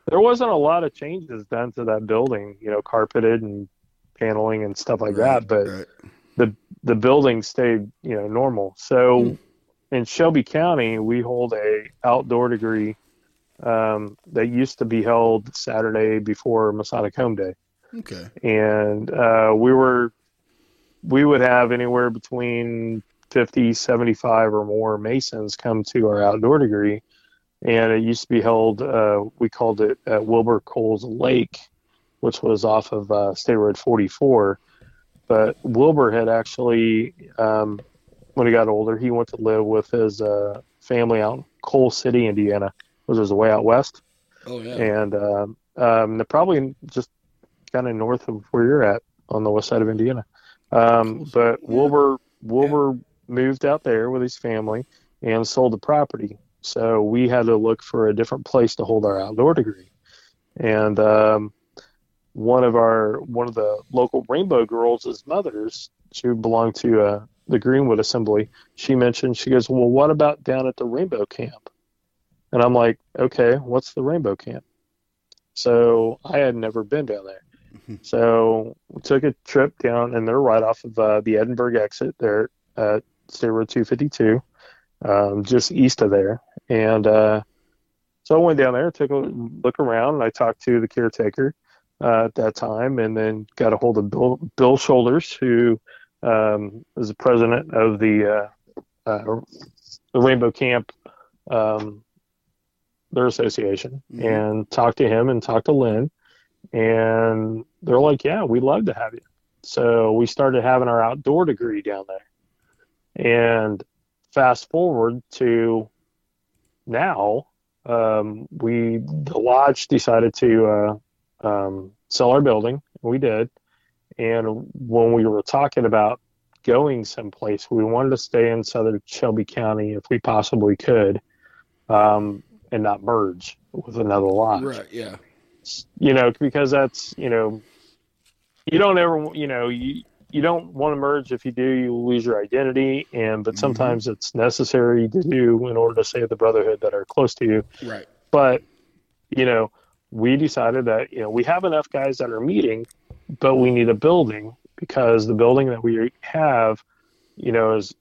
there wasn't a lot of changes done to that building, you know, carpeted and paneling and stuff like that. But right. the the building stayed you know normal. So Hmm. in Shelby County, we hold a outdoor degree um, that used to be held Saturday before Masonic Home Day, okay. and uh, we were we would have anywhere between 50, 75 or more Masons come to our outdoor degree, and it used to be held. Uh, we called it at Wilbur Coles Lake, which was off of uh, State Road 44. But Wilbur had actually, um, when he got older, he went to live with his uh, family out in Coal City, Indiana, which is way out west, Oh yeah. and um, um, they're probably just kind of north of where you're at on the west side of Indiana. Um, but Wilbur Wilbur moved out there with his family and sold the property. So we had to look for a different place to hold our outdoor degree. And um, one of our one of the local Rainbow Girls' mothers, she belonged to uh, the Greenwood Assembly. She mentioned she goes, "Well, what about down at the Rainbow Camp?" And I'm like, okay, what's the Rainbow Camp? So I had never been down there. So we took a trip down, and they're right off of uh, the Edinburgh exit there at State Road 252, um, just east of there. And uh, so I went down there, took a look around, and I talked to the caretaker uh, at that time, and then got a hold of Bill, Bill Shoulders, who um, is the president of the uh, uh, the Rainbow Camp, um, their association, Mhm. and talked to him and talked to Lynn, and they're like, "Yeah, we'd love to have you." So we started having our outdoor degree down there, and fast forward to now, um, we the lodge decided to uh, um, sell our building. We did, and when we were talking about going someplace, we wanted to stay in southern Shelby County if we possibly could, um, and not merge with another lodge Right. Yeah. You know, because that's, you know, you don't ever, you know, you, you don't want to merge. If you do, you lose your identity. And, but Mhm. sometimes it's necessary to do in order to save the brotherhood that are close to you. Right. But, you know, we decided that, you know, we have enough guys that are meeting, but we need a building because the building that we have, you know, is,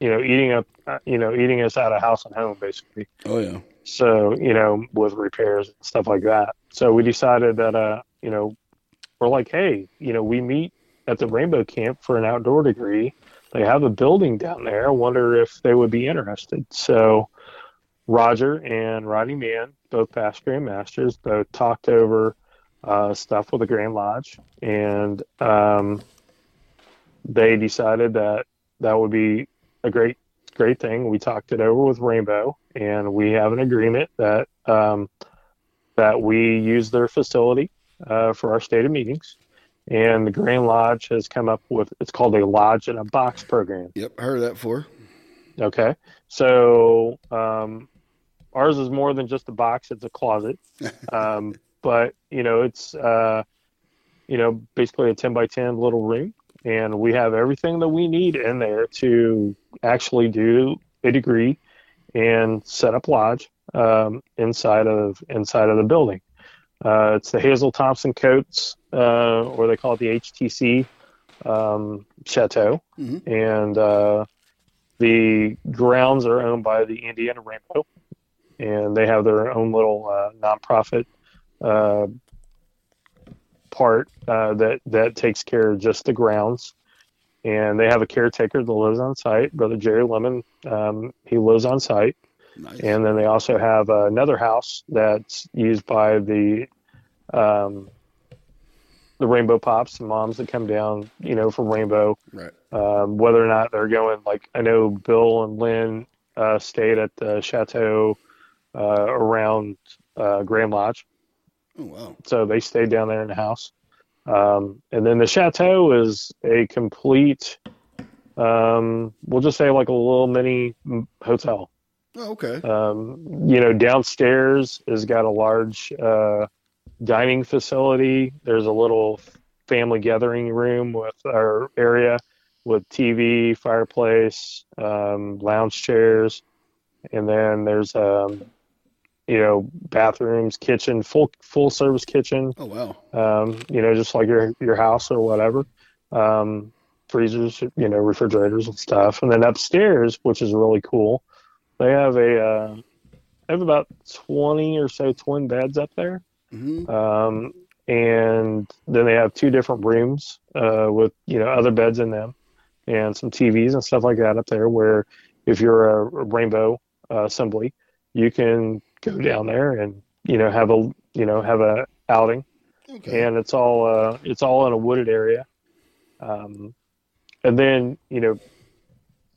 you know, eating up, uh, you know, eating us out of house and home basically. Oh yeah. So, you know, with repairs and stuff like that. So we decided that, uh, you know, we're like, hey, you know, we meet at the Rainbow Camp for an outdoor degree. They have a building down there. I wonder if they would be interested. So Roger and Rodney Mann, both past Grand Masters, both talked over uh, stuff with the Grand Lodge, and um, they decided that that would be a great, great thing. We talked it over with Rainbow, and we have an agreement that um, that we use their facility uh, for our stated meetings. And the Grand Lodge has come up with it's called a lodge in a box program. Yep. I Heard that before. Okay, so um, ours is more than just a box; it's a closet. Um, but you know, it's uh, you know basically a ten by ten little room, and we have everything that we need in there to actually do a degree and set up lodge um, inside of inside of the building. Uh, it's the Hazel Thompson Coates, uh, or they call it the HTC um, Chateau, Mhm. and uh, the grounds are owned by the Indiana Rainbow, and they have their own little uh, nonprofit uh, part uh, that that takes care of just the grounds. And they have a caretaker that lives on site, Brother Jerry Lemon. Um, he lives on site, Nice. and then they also have another house that's used by the um, the Rainbow Pops, the moms that come down, you know, from Rainbow right. um, whether or not they're going like I know Bill and Lynn uh, stayed at the chateau uh, around uh, Grand Lodge, Oh wow. so they stayed down there in the house. Um, and then the chateau is a complete, um, we'll just say like a little mini hotel. Oh okay. Um, you know, downstairs has got a large uh, dining facility. There's a little family gathering room with our area with TV, fireplace, um, lounge chairs, and then there's um, you know bathrooms, kitchen, full full service kitchen. Oh wow. Um, you know, just like your your house or whatever. Um, freezers, you know, refrigerators and stuff. And then upstairs, which is really cool, they have a uh, they have about twenty or so twin beds up there. hmm Um, and then they have two different rooms uh, with you know other beds in them and some TVs and stuff like that up there. Where if you're a, a rainbow uh, assembly, you can go down there and you know have a you know have a outing Okay. and it's all uh, it's all in a wooded area. Um, and then you know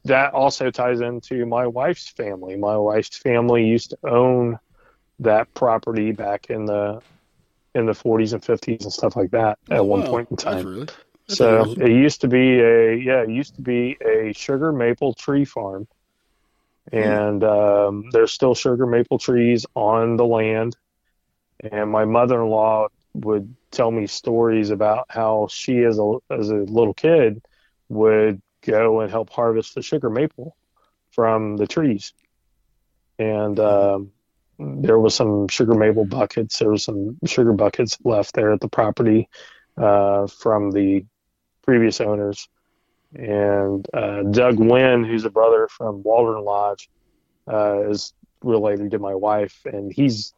that also ties into my wife's family. My wife's family used to own that property back in the in the 40s and 50s and stuff like that at Oh, one wow. point in That's time. really. That's So it used to be a yeah, it used to be a sugar maple tree farm, and um, there's still sugar maple trees on the land. And my mother-in-law would tell me stories about how she, as a as a little kid, would go and help harvest the sugar maple from the trees. and um, there was some sugar maple buckets. There was some sugar buckets left there at the property uh, from the previous owners. And uh, Doug Wynn, who's a brother from Waldron Lodge, uh, is related to my wife, and he's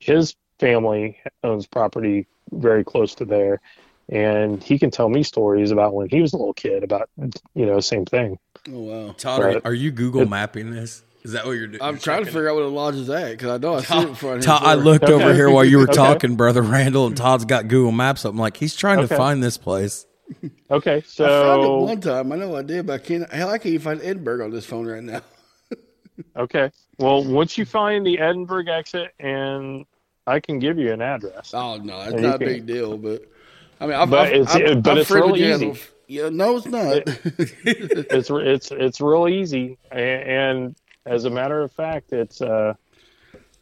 his family owns property very close to there, and he can tell me stories about when he was a little kid about you know same thing. Oh wow! Todd, are, you, are you Google mapping this? Is that what you're doing? I'm You're trying to checking figure out where the lodge is at because I know I see it in front of Todd, I him. looked over here while you were Okay. talking, brother Randal, and Todd's got Google Maps up. I'm like, he's trying to find this place. Okay, I found it so one time. I know I did, but I can't. Hell, I can't even find Edinburgh on this phone right now. okay, well once you find the Edinburgh exit, and I can give you an address. Oh no, it's not a can- big deal. But I mean, I've, But I've, it's- I've, but I've it's real easy. Edinburgh. Yeah, no, it's not. it's it's it's real easy A- and as a matter of fact it's uh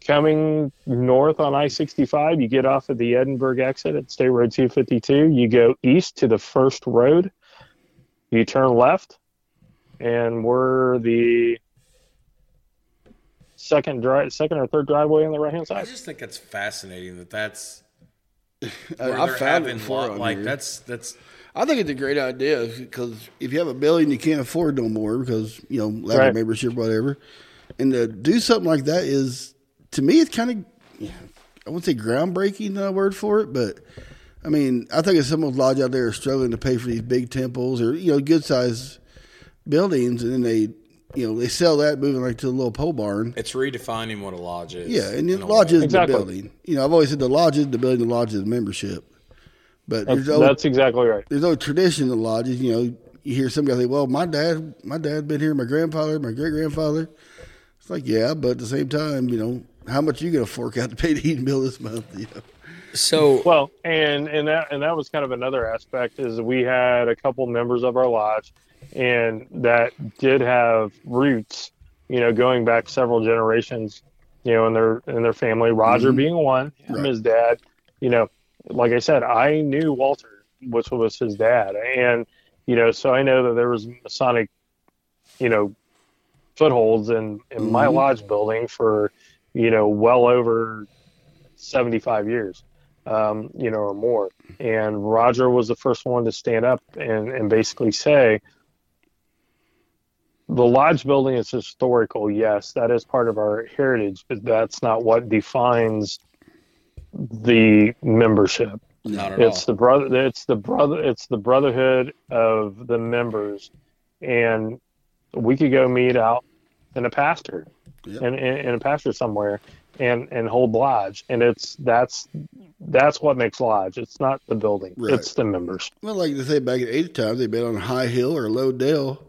coming north on i-65 you get off at the edinburgh exit at state road 252 you go east to the first road you turn left and we're the second drive second or third driveway on the right hand side. I just think it's fascinating that that's I, where I've found it having before. lot- like here. that's that's I think it's a great idea because if you have a building you can't afford no more because you know lack Right. of membership, whatever, and to do something like that is to me it's kind of I wouldn't say groundbreaking, not a word for it, but I mean I think if someone's lodge out there is struggling to pay for these big temples or you know good sized buildings, and then they you know they sell that moving like to a little pole barn. it's redefining what a lodge is. Yeah, and in the a lodge way. is Exactly. the building. You know, I've always said the lodge is the building, the lodge is the membership. But that's, there's no that's exactly right there's no tradition in lodges. You know, you hear some guy say, "Well, my dad, my dad been here, my grandfather, my great grandfather." It's like, yeah, but at the same time, you know, how much are you gonna fork out to pay the heating bill this month? You know? So Well, and and that and that was kind of another aspect is we had a couple members of our lodge, and that did have roots, you know, going back several generations, you know, in their in their family. Roger Mhm. being one, him, Right. his dad, you know, like I said, I knew Walter, which was his dad, and you know, so I know that there was Masonic, you know, footholds in in my Mhm. lodge building for, you know, well over seventy five years um, you know, or more. And Roger was the first one to stand up and, and basically say, the lodge building is historical. Yes, that is part of our heritage, but that's not what defines the membership. not at It's all. the brother. It's the brother. It's the brotherhood of the members, and we could go meet out in a pastor, Yep. in, in, in a pasture somewhere, and and hold lodge, and it's that's that's what makes lodge. It's not the building. Right. It's the members. Well, like they say back in eighty times, they met on a high hill or a low dale,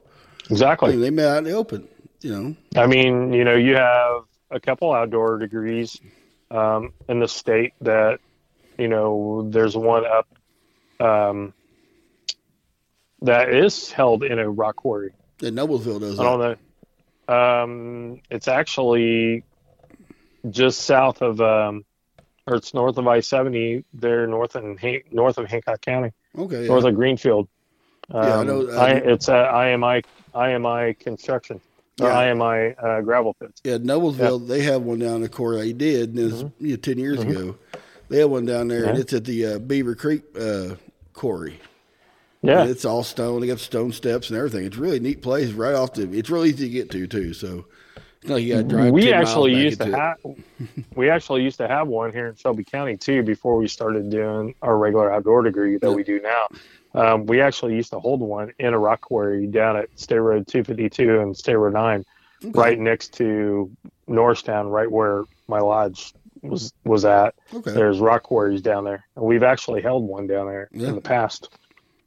Exactly. they met out in the open. You know, I mean, you know, you have a couple outdoor degrees um, in the state that, you know, there's one up um, that is held in a rock quarry. that Noblesville does I don't know. Um, it's actually just south of, um, or it's north of I seventy. There, north in Han- north of Hancock County, Okay, yeah. north of Greenfield. Um, Yeah, I know- I I, it's uh, IMI IMI construction or Yeah. IMI uh, gravel pits. Yeah, Noblesville, they have one down the court. They did, and it was you know, 10 years ago. They had one down there, and Mm-hmm. It's at the uh, Beaver Creek uh, quarry. Yeah, And it's all stone. They got stone steps and everything. It's a really neat place right off the. It's really easy to get to, too. So it's not like you got to drive we 10 miles actually used to have we actually used to have one here in Shelby County too before we started doing our regular outdoor degree that Yeah. we do now. Um, we actually used to hold one in a rock quarry down at State Road 252 and State Road 9, Okay. right next to Norristown, right where my lodge was was at. Okay. There's rock quarries down there, and we've actually held one down there Yeah. in the past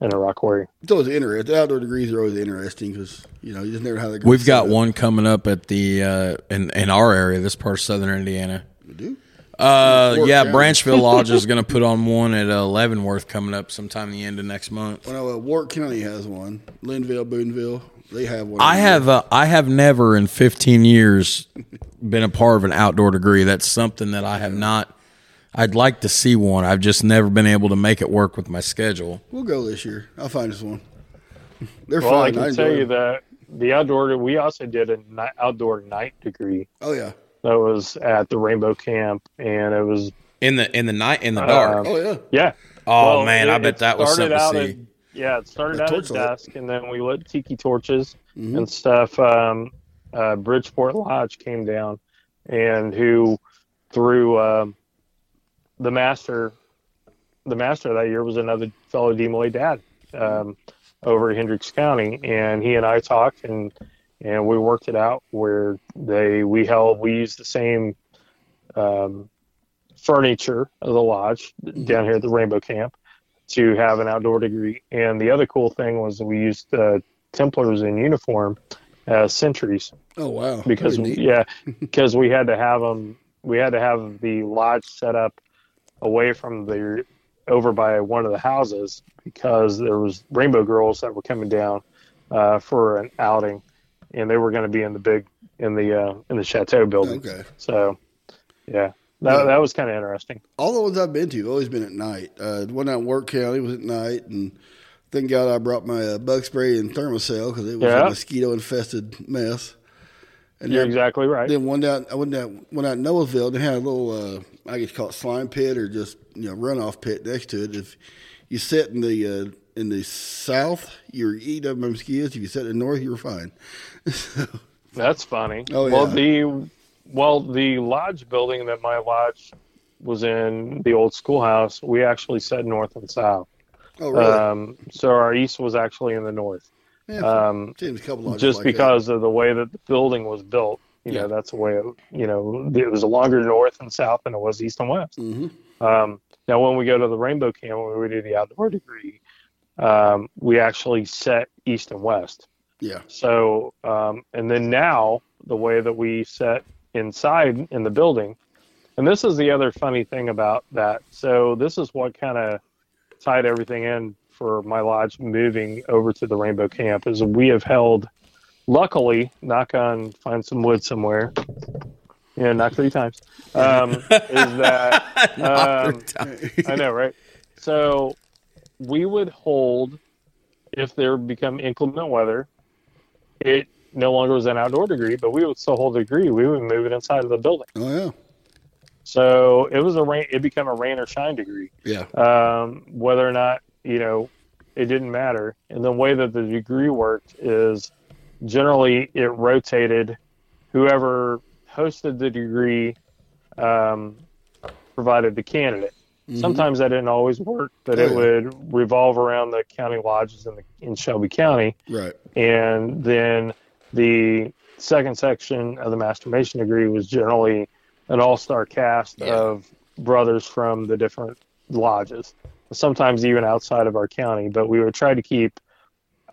in a rock quarry. It's always interesting. The outdoor degrees are always interesting because, you know, you just never know how they're We've got one coming up at the uh, in in our area, this part of southern Indiana. We do? Uh, Work yeah, down. Branchville Lodge is going to put on one at uh, Leavenworth coming up sometime in the end of next month. Well, uh, Warrick County has one. Lynnville, Boonville, they have one. I have uh, I have never in 15 years been a part of an outdoor degree. That's something that I have not. I'd like to see one. I've just never been able to make it work with my schedule. We'll go this year. I'll find us one. They're Well, I can enjoy tell you them. that the outdoor. We also did an ni- outdoor night degree Oh yeah. that was at the Rainbow Camp, and it was in the in the night in the dark. Uh, Oh yeah. yeah. oh Well, man, it- I bet that was started something to see. at- yeah, it started The out at torchlight. dusk, and then we lit tiki torches Mhm. and stuff. Um, uh, Bridgeport Lodge came down, and who through um, the master, the master that year was another fellow DeMolay dad um, over Hendricks County, and he and I talked and and we worked it out where they we held we used the same um, furniture of the lodge down here at the Rainbow Camp to have an outdoor degree. And the other cool thing was we used uh, Templars in uniform as sentries Oh wow. because yeah, because we had to have them. We had to have the lodge set up away from the over by one of the houses because there was Rainbow Girls that were coming down uh, for an outing, and they were going to be in the big in the uh, in the chateau building. Okay. So, yeah, that Yeah. that was kind of interesting. All the ones I've been to have always been at night. Uh, the one out in Warrick County was at night, and thank God I brought my uh, bug spray and Thermacell because it was Yeah. a mosquito infested mess. And You're then, exactly right. then one down, I went down, went out in Noahville. They had a little, uh, I guess call it slime pit or just you know runoff pit next to it. If you sit in the uh, in the south, you're eating up mosquitoes. If you sit in the north, you're fine. That's funny. Oh, Well, yeah. the well the lodge building that my lodge was in, the old schoolhouse, we actually said north and south. oh really? Um, so our east was actually in the north. Yeah, Um, just like because of the way that the building was built. You Yeah. know, that's the way it, you know it was longer north and south than it was east and west. Mhm. Um, now, when we go to the Rainbow Camp, when we do the outdoor degree, um, we actually set east and west. Yeah. So, um, and then now the way that we set inside in the building, and this is the other funny thing about that. So, this is what kind of tied everything in for my lodge moving over to the Rainbow Camp is we have held, luckily, knock on, find some wood somewhere. Yeah, knock three times. Um, is that um, I know, right? So we would hold if there become inclement weather. It no longer was an outdoor degree, but we would still hold the degree. We would move it inside of the building. Oh yeah. So it was a rain. It became a rain or shine degree. Yeah. Um, whether or not you know, it didn't matter. And the way that the degree worked is generally it rotated. Whoever hosted the degree um, provided the candidate. Mhm. Sometimes that didn't always work, but Oh, it yeah. would revolve around the county lodges in, the, in Shelby County. Right. And then the second section of the Master Mason degree was generally an all star cast Yeah. of brothers from the different lodges, sometimes even outside of our county. But we would try to keep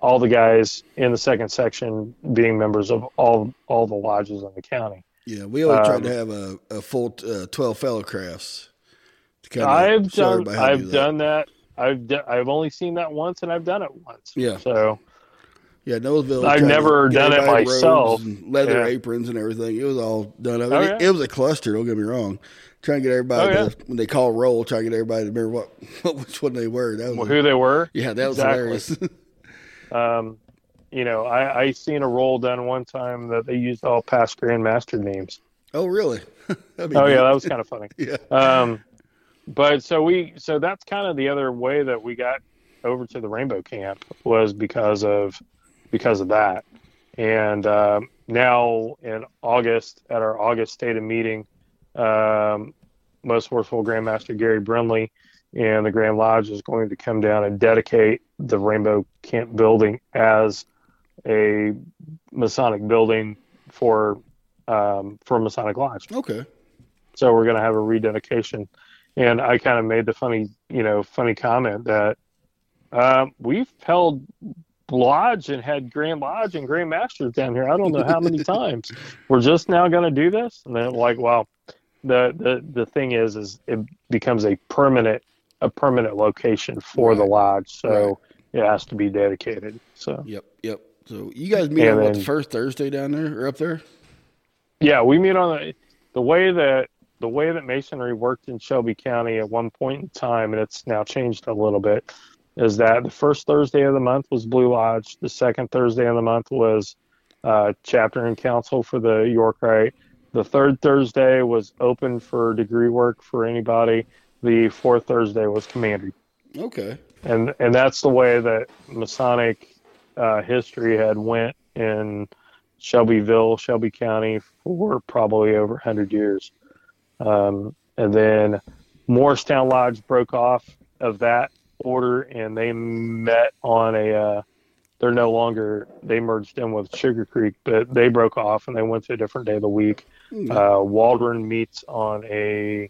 all the guys in the second section being members of all all the lodges in the county. Yeah. We always tried Um, to have a, a full uh, twelve fellow crafts. I've done how do I've that. done that. I've d- I've only seen that once, and I've done it once. Yeah. So Yeah, Noblesville. I've never done it myself. leather Yeah. aprons and everything. It was all done up. Oh, it, it was a cluster. Don't get me wrong. Trying to get everybody Oh, yeah. to when they call roll, trying to get everybody to remember what, what which one they were. That was who they were. yeah, that was Exactly. hilarious. Um, you know, I, I seen a roll done one time that they used all past grandmaster names. oh, really? Oh yeah, that was kind of funny. yeah. Um, but so we so that's kind of the other way that we got over to the Rainbow Camp was because of because of that. And um, now in August at our August stated meeting, um, most worshipful Grandmaster Gary Brindley and the Grand Lodge is going to come down and dedicate the Rainbow Camp building as a Masonic building for um, for Masonic Lodge. Okay. So we're going to have a rededication. And I kind of made the funny, you know, funny comment that um, we've held lodge and had Grand Lodge and Grand Masters down here. I don't know how many times. We're just now going to do this, and then like, well, the the the thing is, is it becomes a permanent a permanent location for the lodge, so it has to be dedicated. So Yep. Yep. So you guys meet And on what the first Thursday down there or up there? Yeah, we meet on the the way that the way that masonry worked in Shelby County at one point in time, and it's now changed a little bit, is that the first Thursday of the month was Blue Lodge, the second Thursday of the month was uh, chapter and council for the York Rite. The third Thursday was open for degree work for anybody. The fourth Thursday was commandery, Okay. and and that's the way that Masonic uh, history had went in Shelbyville, Shelby County for probably over 100 years. Um, and then Morristown Lodge broke off of that order and they met on a, uh, they're no longer, they merged in with Sugar Creek, but they broke off and they went to a different day of the week. Hmm. Uh, Waldron meets on a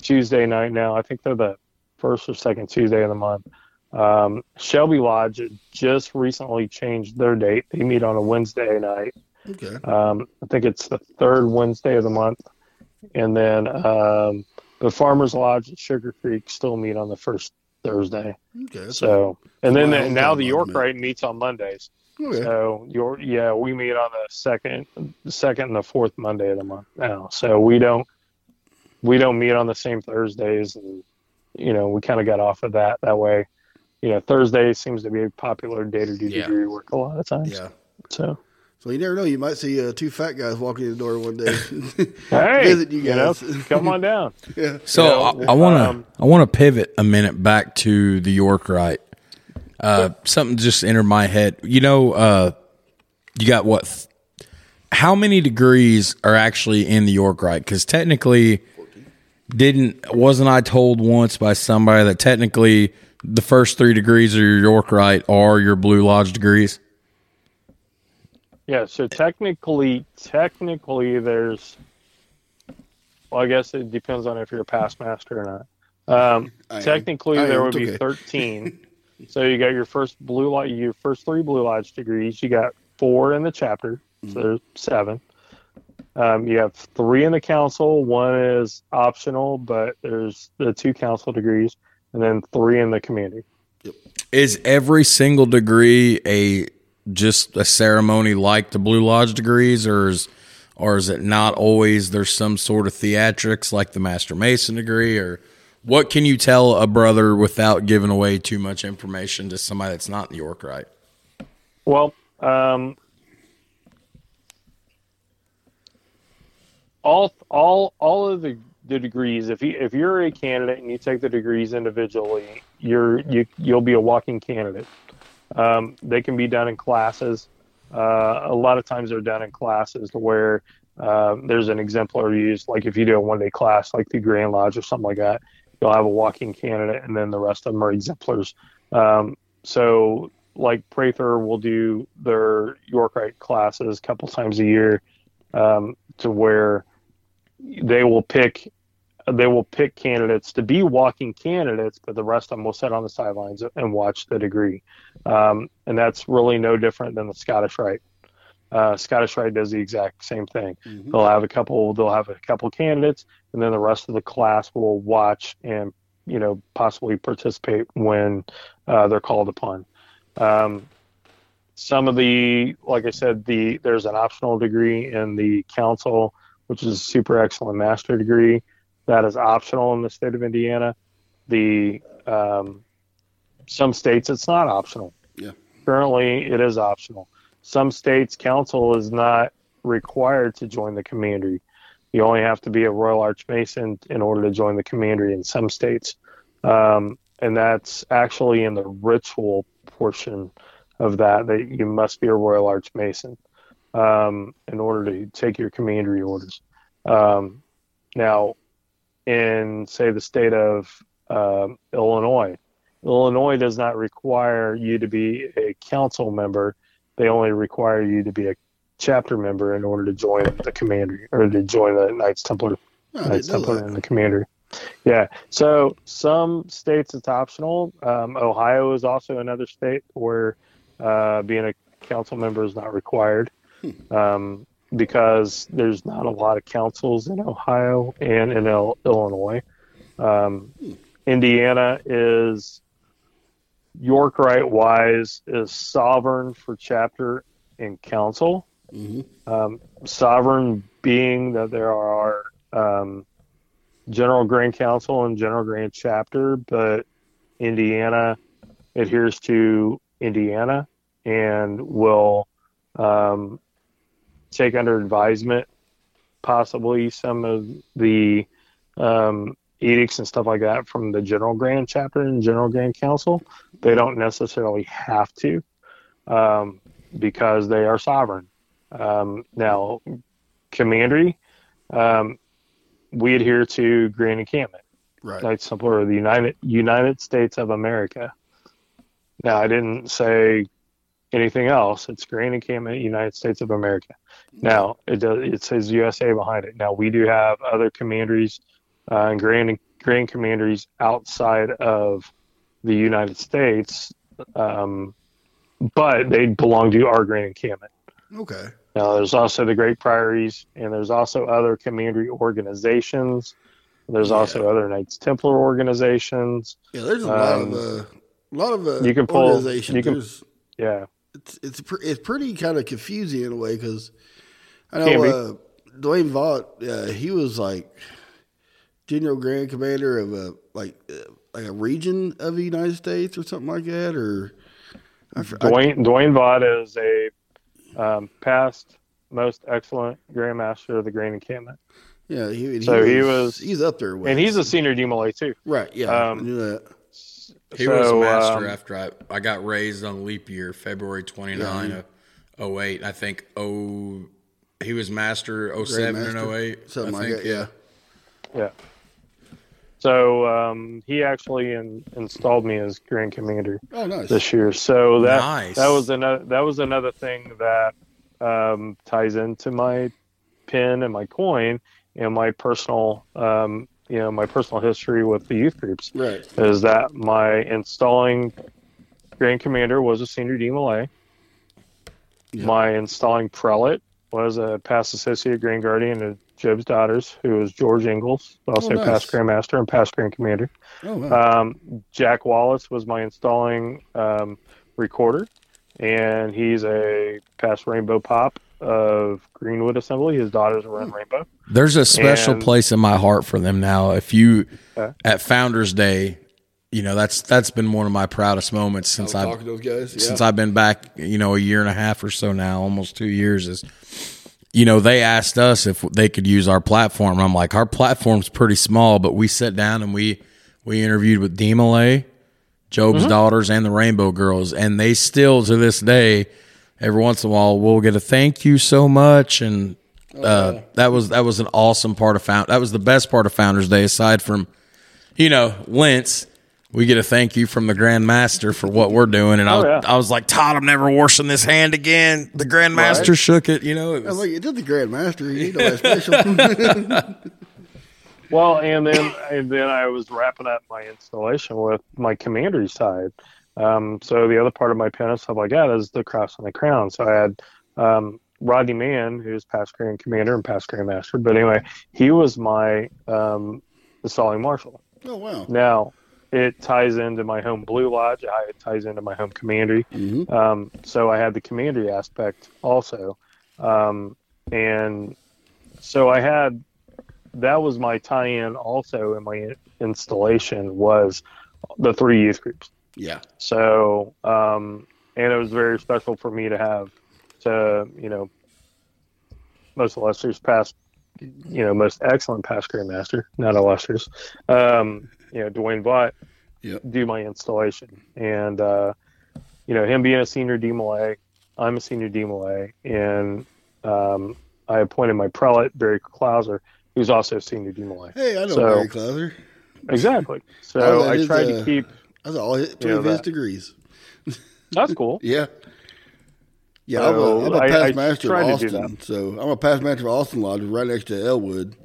Tuesday night now. I think they're the first or second Tuesday of the month. Um, Shelby Lodge just recently changed their date. They meet on a Wednesday night. Okay. Um, I think it's the third Wednesday of the month. And then um, the Farmers Lodge at Sugar Creek still meet on the first Thursday. Okay. So, and then the, now the lodge, York Rite meets on Mondays. Okay. So your yeah, we meet on the second, the second and the fourth Monday of the month now. So we don't we don't meet on the same Thursdays, and you know we kind of got off of that that way. You know, Thursday seems to be a popular day to do Yeah. degree work a lot of times. Yeah. So So you never know. You might see uh, two fat guys walking in the door one day. hey, Visit you you know, guys. come on down. yeah. So Yeah, I, I want to um, I want to pivot a minute back to the York Rite. Uh, something just entered my head. You know, uh, you got what? th- How many degrees are actually in the York Rite? Because technically, didn't wasn't I told once by somebody that technically the first three degrees of your York Rite are your Blue Lodge degrees? Yeah, so technically, technically, there's. Well, I guess it depends on if you're a past master or not. Um, I am. technically, there would It's be 13. So you got your first blue light, your first three blue lodge degrees. You got four in the chapter, Mm-hmm. so there's seven. Um, you have three in the council. One is optional, but there's the two council degrees, and then three in the commandery. Is every single degree a just a ceremony like the Blue Lodge degrees, or is or is it not always? There's some sort of theatrics like the Master Mason degree, or what can you tell a brother without giving away too much information to somebody that's not in the York Rite? Well, um, all all all of the, the degrees. If you if you're a candidate and you take the degrees individually, you're you you'll be a walking candidate. Um, they can be done in classes. Uh, a lot of times they're done in classes where uh, there's an exemplar used. Like if you do a one day class, like the Grand Lodge or something like that, you'll have a walking candidate, and then the rest of them are exemplars. Um, so like Prather will do their York Rite classes a couple times a year um, to where they will pick they will pick candidates to be walking candidates, but the rest of them will sit on the sidelines and watch the degree. Um, and that's really no different than the Scottish Rite. Uh, Scottish Rite does the exact same thing. Mhm. They'll have a couple. They'll have a couple candidates, and then the rest of the class will watch and you know possibly participate when uh, they're called upon. Um, some of the, like I said, the there's an optional degree in the council, which is a super excellent master degree. That is optional in the state of Indiana. The um, some states it's not optional. Yeah. Currently, it is optional. Some states council is not required to join the commandery. You only have to be a Royal Arch Mason in order to join the commandery in some states. Um, and that's actually in the ritual portion of that, that you must be a Royal Arch Mason um, in order to take your commandery orders. Um, now, in, say, the state of um, Illinois, Illinois does not require you to be a council member. They only require you to be a chapter member in order to join the commander or to join the Knights Templar Oh, Knights Templar that. and the commander. Yeah. So some states it's optional. Um, Ohio is also another state where uh, being a council member is not required um, because there's not a lot of councils in Ohio and in Il- Illinois. Um, Indiana is York Rite wise is sovereign for chapter and council. Mhm. Um, sovereign being that there are um, General Grand Council and General Grand Chapter, but Indiana adheres to Indiana and will um, take under advisement possibly some of the um, edicts and stuff like that from the General Grand Chapter and General Grand Council. They don't necessarily have to um, because they are sovereign. Um, now, Commandery, um, we adhere to Grand Encampment. Right. Templar of the United United States of America. Now, I didn't say anything else. It's Grand Encampment, United States of America. Now, it does. It says USA behind it. Now, we do have other commanderies uh, and grand grand commanderies outside of the United States, um, but they belong to our Grand Encampment. Okay. Now, there's also the Great Priories, and there's also other commandery organizations. There's Yeah. also other Knights Templar organizations. Yeah, there's a lot Um, of uh, a lot of uh, you can pull- organizations. you can- There's- Yeah, it's it's pr- it's pretty kind of confusing in a way because I know uh, Dwayne Vaught, uh, he was like general grand commander of a like uh, like a region of the United States or something like that, or I, fr- I- Dwayne Dwayne Vaught is a um, past most excellent Grandmaster of the Grand Encampment, yeah, he, he So he was- he's up there with and he's a senior DeMolay too. right. Yeah, um, I knew that. He So, was master um, after I, I got raised on leap year, February 29 Yeah, of 08. I think oh he was master 07 and Grandmaster, 08. something I like think, that. Yeah. Yeah. So um, he actually in, installed me as Grand Commander Oh, nice. this year. So that Nice. that was another that was another thing that um, ties into my pin and my coin and my personal um, you know my personal history with the youth groups Right. is that my installing Grand Commander was a senior DeMolay. Yeah. My installing prelate was a past associate Grand Guardian of Job's daughters, who was George Ingalls, also Oh, nice. past Grandmaster and past Grand Commander. Oh, wow. Um, Jack Wallace was my installing um, recorder, and he's a past Rainbow Pop of Greenwood Assembly. His daughters run Hmm. Rainbow. There's a special And- place in my heart for them now. If you Okay. at Founders Day, you know that's that's been one of my proudest moments since I I've was talking to those guys. Yeah. since I've been back, you know, a year and a half or so now, almost two years is, you know, they asked us if they could use our platform. I'm like, our platform's pretty small, but we sat down and we, we interviewed with DeMolay, Job's Mm-hmm. daughters and the Rainbow Girls. And they still to this day, every once in a while, we'll get a thank you so much. And, uh, that was, that was an awesome part of Found. That was the best part of Founders Day aside from, you know, Lentz. We get a thank you from the Grand Master for what we're doing, and I, was, Oh, yeah. I was like, Todd, I'm never washing this hand again. The Grand Master Right. shook it, you know. It I was was, like, it did the Grand Master. You know that special. Well, and then and then I was wrapping up my installation with my commandery side. Um, so the other part of my pen and stuff like that is the cross and the crown. So I had um, Rodney Mann, who's past Grand Commander and past Grand Master. But anyway, he was my um, installing marshal. oh, wow. Now it ties into my home Blue Lodge. It ties into my home commandery. hmm Um, so I had the commandery aspect also, um, and so I had that was my tie-in also in my installation was the three youth groups. Yeah. So um, and it was very special for me to have to you know most illustrious past you know most excellent past grandmaster not illustrious um, you know Dwayne Vaught Yep. do my installation and uh, you know him being a senior DeMolay I'm a senior DeMolay and um, I appointed my prelate Barry Klauser who's also a senior DeMolay Hey, I know So- Barry Clouser. exactly Oh, so I is, tried uh, to keep That's all his, Yeah, of his that- degrees. that's cool Yeah. Yeah, So, I'm a, I'm a I- past I master tried of Austin. So I'm a past master of Austin Lodge, right next to Elwood.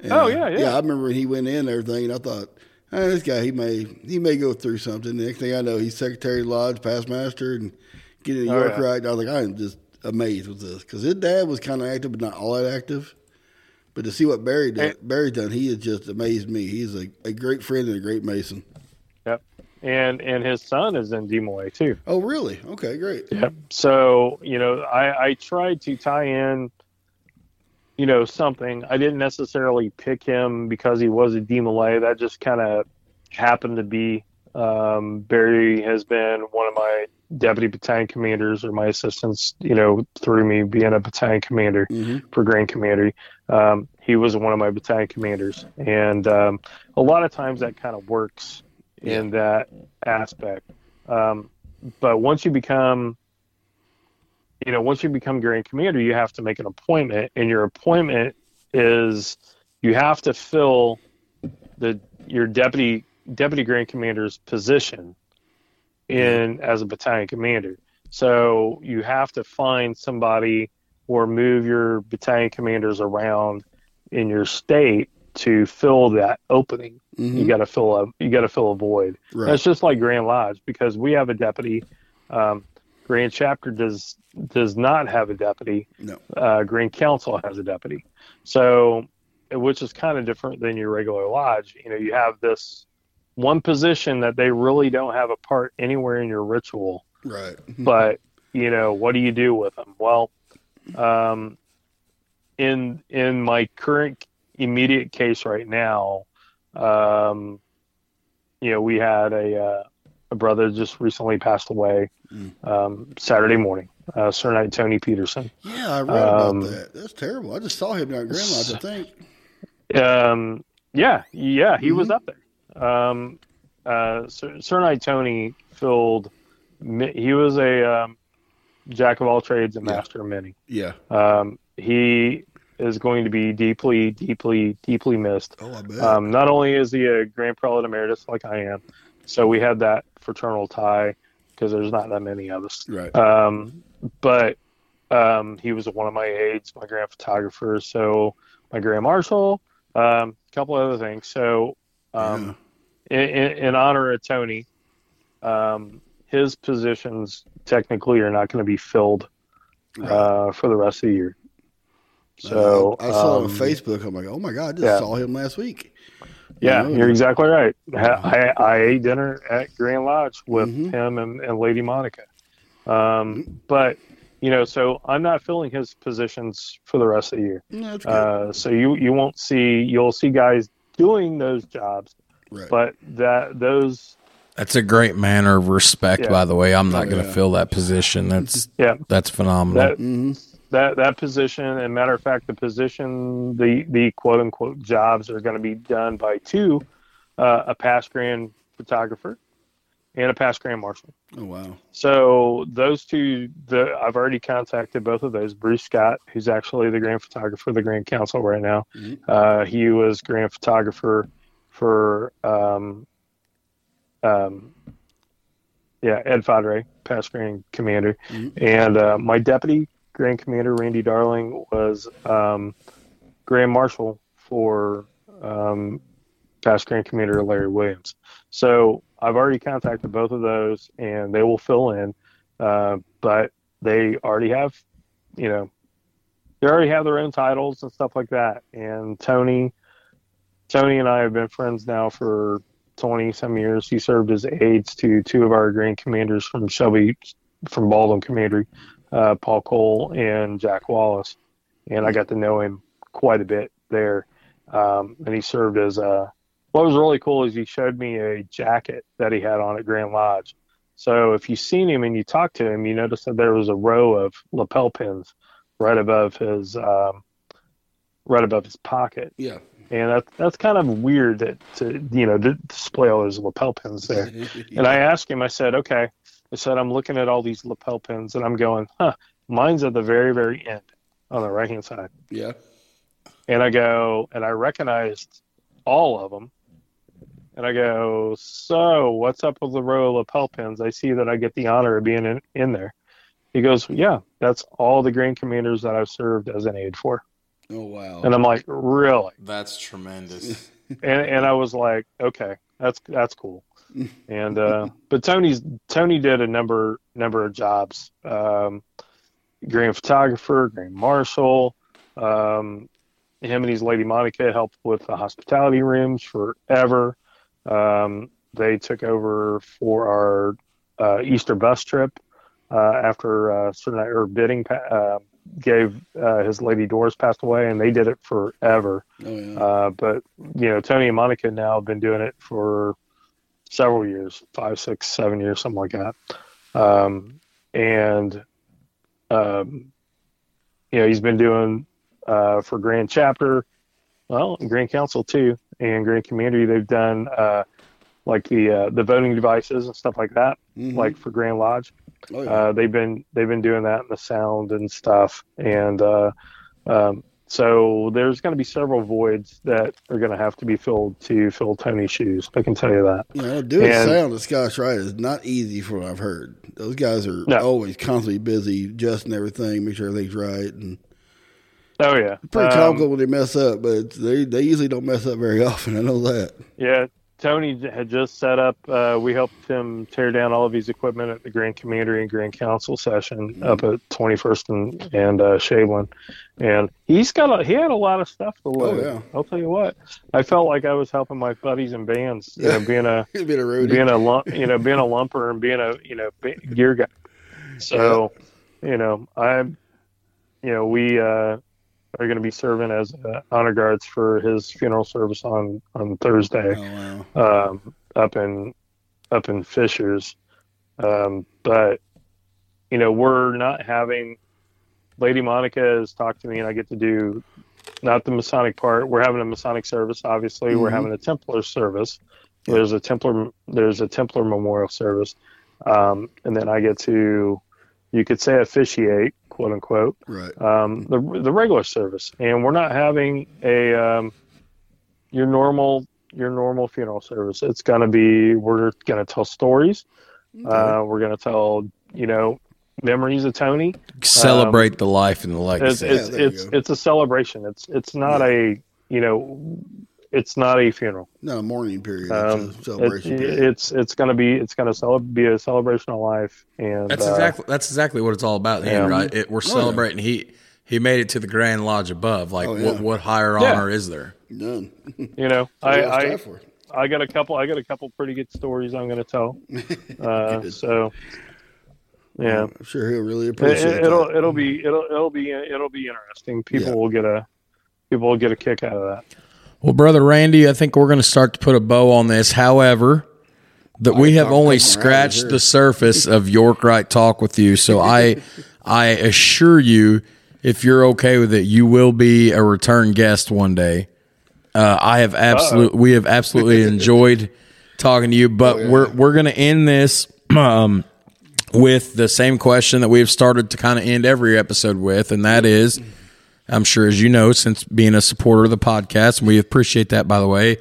And, Oh, yeah, yeah. Yeah, I remember when he went in and everything, and I thought, eh, this guy, he may he may go through something. The next thing I know, he's secretary of lodge, past master, and getting the Oh, York yeah. right. And I was like, I am just amazed with this because his dad was kind of active, but not all that active. But to see what Barry did, And- Barry's done, he has just amazed me. He's a, a great friend and a great mason. Yep. And and his son is in DeMolay too. Oh, really? Okay, great. Yep. So, you know, I, I tried to tie in, you know, something. I didn't necessarily pick him because he was a DeMolay. That just kind of happened to be. Um, Barry has been one of my deputy battalion commanders or my assistants, you know, through me being a battalion commander for Grand Commandery. Um, he was one of my battalion commanders, and um, a lot of times that kind of works in that aspect. Um, but once you become, you know, once you become Grand Commander, you have to make an appointment, and your appointment is you have to fill the your deputy deputy Grand Commander's position in as a battalion commander. So you have to find somebody or move your battalion commanders around in your state to fill that opening. You got to fill a you got to fill a void. Right. That's just like Grand Lodge because we have a deputy. Um, Grand Chapter does does not have a deputy. No. Uh, Grand Council has a deputy. So, which is kind of different than your regular lodge. You know, you have this one position that they really don't have a part anywhere in your ritual Right. but you know what do you do with them well um, in in my current immediate case right now um, you know we had a, uh, a brother just recently passed away um, saturday morning uh, sir knight tony peterson Yeah, I read Um, about that. That's terrible. I just saw him down at Grand Lodge, I think. Um, yeah, yeah, he was up there. Um, uh, Sir, Sir Knight Tony filled. He was a um, jack of all trades and Yeah. master of many. Yeah. Um, he is going to be deeply, deeply, deeply missed. Oh, I bet. Um, not only is he a Grand Prelate Emeritus like I am, so we had that fraternal tie because there's not that many of us. right. Um, but um, he was one of my aides, my grand photographer, so my grand marshal, um, a couple other things. So, um, in, in, in honor of Tony, um, his positions technically are not going to be filled Right. uh, for the rest of the year. So I, I saw um, on Facebook. I'm like, oh my god, I just yeah. saw him last week. Yeah, you're exactly right. I, I ate dinner at Grand Lodge with Mhm. him and, and Lady Monica. Um, but you know, so I'm not filling his positions for the rest of the year. No, that's good. Uh, so you you won't see you'll see guys doing those jobs, right. but that those That's a great manner of respect, Yeah. by the way. I'm not Oh, going to yeah. fill that position. That's yeah that's phenomenal. that hmm that that position and matter of fact the position the the quote unquote jobs are going to be done by two uh, a past grand photographer and a past grand marshal. Oh wow. So those two, the I've already contacted both of those. Bruce Scott, who's actually the grand photographer of the Grand Council right now, Mhm. uh, he was grand photographer for, um, um, yeah, Ed Fadre, past grand commander, Mhm. and uh, my deputy grand commander Randy Darling was um, grand marshal for um, past grand commander Larry Williams. So I've already contacted both of those, and they will fill in. Uh, but they already have, you know, they already have their own titles and stuff like that. And Tony, Tony and I have been friends now for twenty some years. He served as aides to two of our grand commanders from Shelby, from Baldwin Commandery, uh, Paul Cole and Jack Wallace, and I got to know him quite a bit there. Um, and he served as a what was really cool is he showed me a jacket that he had on at Grand Lodge. So if you've seen him and you talk to him, you notice that there was a row of lapel pins right above his um, right above his pocket, Yeah. and that that's kind of weird that to you know to display all those lapel pins there. And I asked him, I said, okay, I said I'm looking at all these lapel pins, and I'm going, huh, mine's at the very very end on the right hand side. yeah. And I go, and I recognized all of them. And I go, so what's up with the row of lapel pins? I see that I get the honor of being in, in there. He goes, yeah, that's all the Grand Commanders that I've served as an aide for. Oh wow. And I'm like, really? That's tremendous. And, and I was like, okay, that's that's cool. And uh, but Tony's Tony did a number number of jobs. Um, grand photographer, grand marshal. Um, him and his lady Monica helped with the hospitality rooms forever. Um, they took over for our uh, Easter bus trip uh, after uh, certain or bidding uh, gave uh, his lady Doris passed away, and they did it forever. oh yeah. Uh, but you know, Tony and Monica now have been doing it for several years, five, six, seven years, something like that. um, and um, you know he's been doing uh, for Grand Chapter, well, Grand Council too, and Grand Commandery. They've done uh, like the uh, the voting devices and stuff like that, Mhm. like for Grand Lodge. oh, yeah. Uh, they've been they've been doing that in the sound and stuff, and uh, um, so there's going to be several voids that are going to have to be filled to fill Tony's shoes. I can tell you that. you know, doing and- sound at Scotch Rite is not easy from what I've heard. Those guys are No. always constantly busy, adjusting everything, make sure everything's right, and Oh yeah, pretty Um, comical when they mess up. But they they usually don't mess up very often. I know that. Yeah, Tony had just set up. Uh, we helped him tear down all of his equipment at the Grand Commandery and Grand Council session up at 21st and and uh, Shadeland, and he's got a, he had a lot of stuff to load. yeah. I'll tell you what, I felt like I was helping my buddies and bands, you know, being a He's a roadie. being a lump, you know, being a lumper and being a you know gear guy. So, you know, I'm, you know, we uh, are going to be serving as uh, honor guards for his funeral service on on Thursday oh wow. um, up in up in Fishers, um, but you know we're not having. Lady Monica has talked to me, and I get to do not the Masonic part. We're having a Masonic service. Obviously, we're Mhm. having a Templar service. There's a Templar. There's a Templar memorial service, um, and then I get to, you could say, officiate, quote unquote, Right. um, the the regular service, and we're not having a um, your normal your normal funeral service. It's going to be we're going to tell stories. Uh, we're going to tell you know memories of Tony. Celebrate the life and the It's legacy. it's there you it's, it's a celebration. It's it's not a you know it's not a funeral. Not a mourning period. Um, it's a it- celebration period. it's it's going to be it's going to cele- be a celebration of life and That's uh, exactly that's exactly what it's all about. Then, Yeah. right? It, we're yeah. celebrating. He he made it to the Grand Lodge above. Like, Oh, yeah. what what higher Yeah. honor is there? None. you know I, I? I got a couple. I got a couple pretty good stories I'm going to tell. Uh, so, yeah, I'm sure he'll really appreciate it, appreciate will that. it'll be it'll it'll be it'll be interesting. People Yeah. will get a people will get a kick out of that. Well, brother Randy, I think we're going to start to put a bow on this. However, that we have only scratched the surface of York Rite talk with you. So I I assure you, if you're okay with it, you will be a return guest one day. Uh, I have absolutely, We have absolutely enjoyed talking to you, but we're we're going to end this um, with the same question that we've started to kind of end every episode with, and that is, I'm sure as you know, since being a supporter of the podcast, and we appreciate that by the way.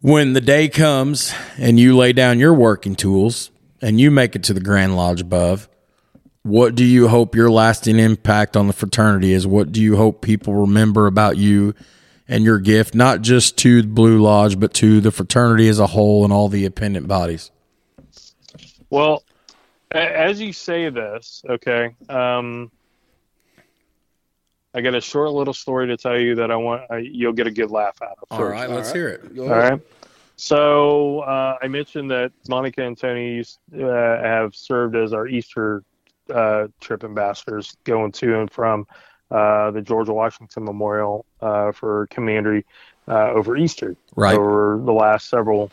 When the day comes and you lay down your working tools and you make it to the Grand Lodge above, what do you hope your lasting impact on the fraternity is? What do you hope people remember about you and your gift, not just to the Blue Lodge, but to the fraternity as a whole and all the appendant bodies? Well, as you say this, okay, um, I got a short little story to tell you that I want I, you'll get a good laugh out of. All first. right, let's hear it. Go All ahead. right. So uh, I mentioned that Monica and Tony used, uh, have served as our Easter uh, trip ambassadors, going to and from uh, the George Washington Memorial uh, for Commandery uh, over Easter Right. over the last several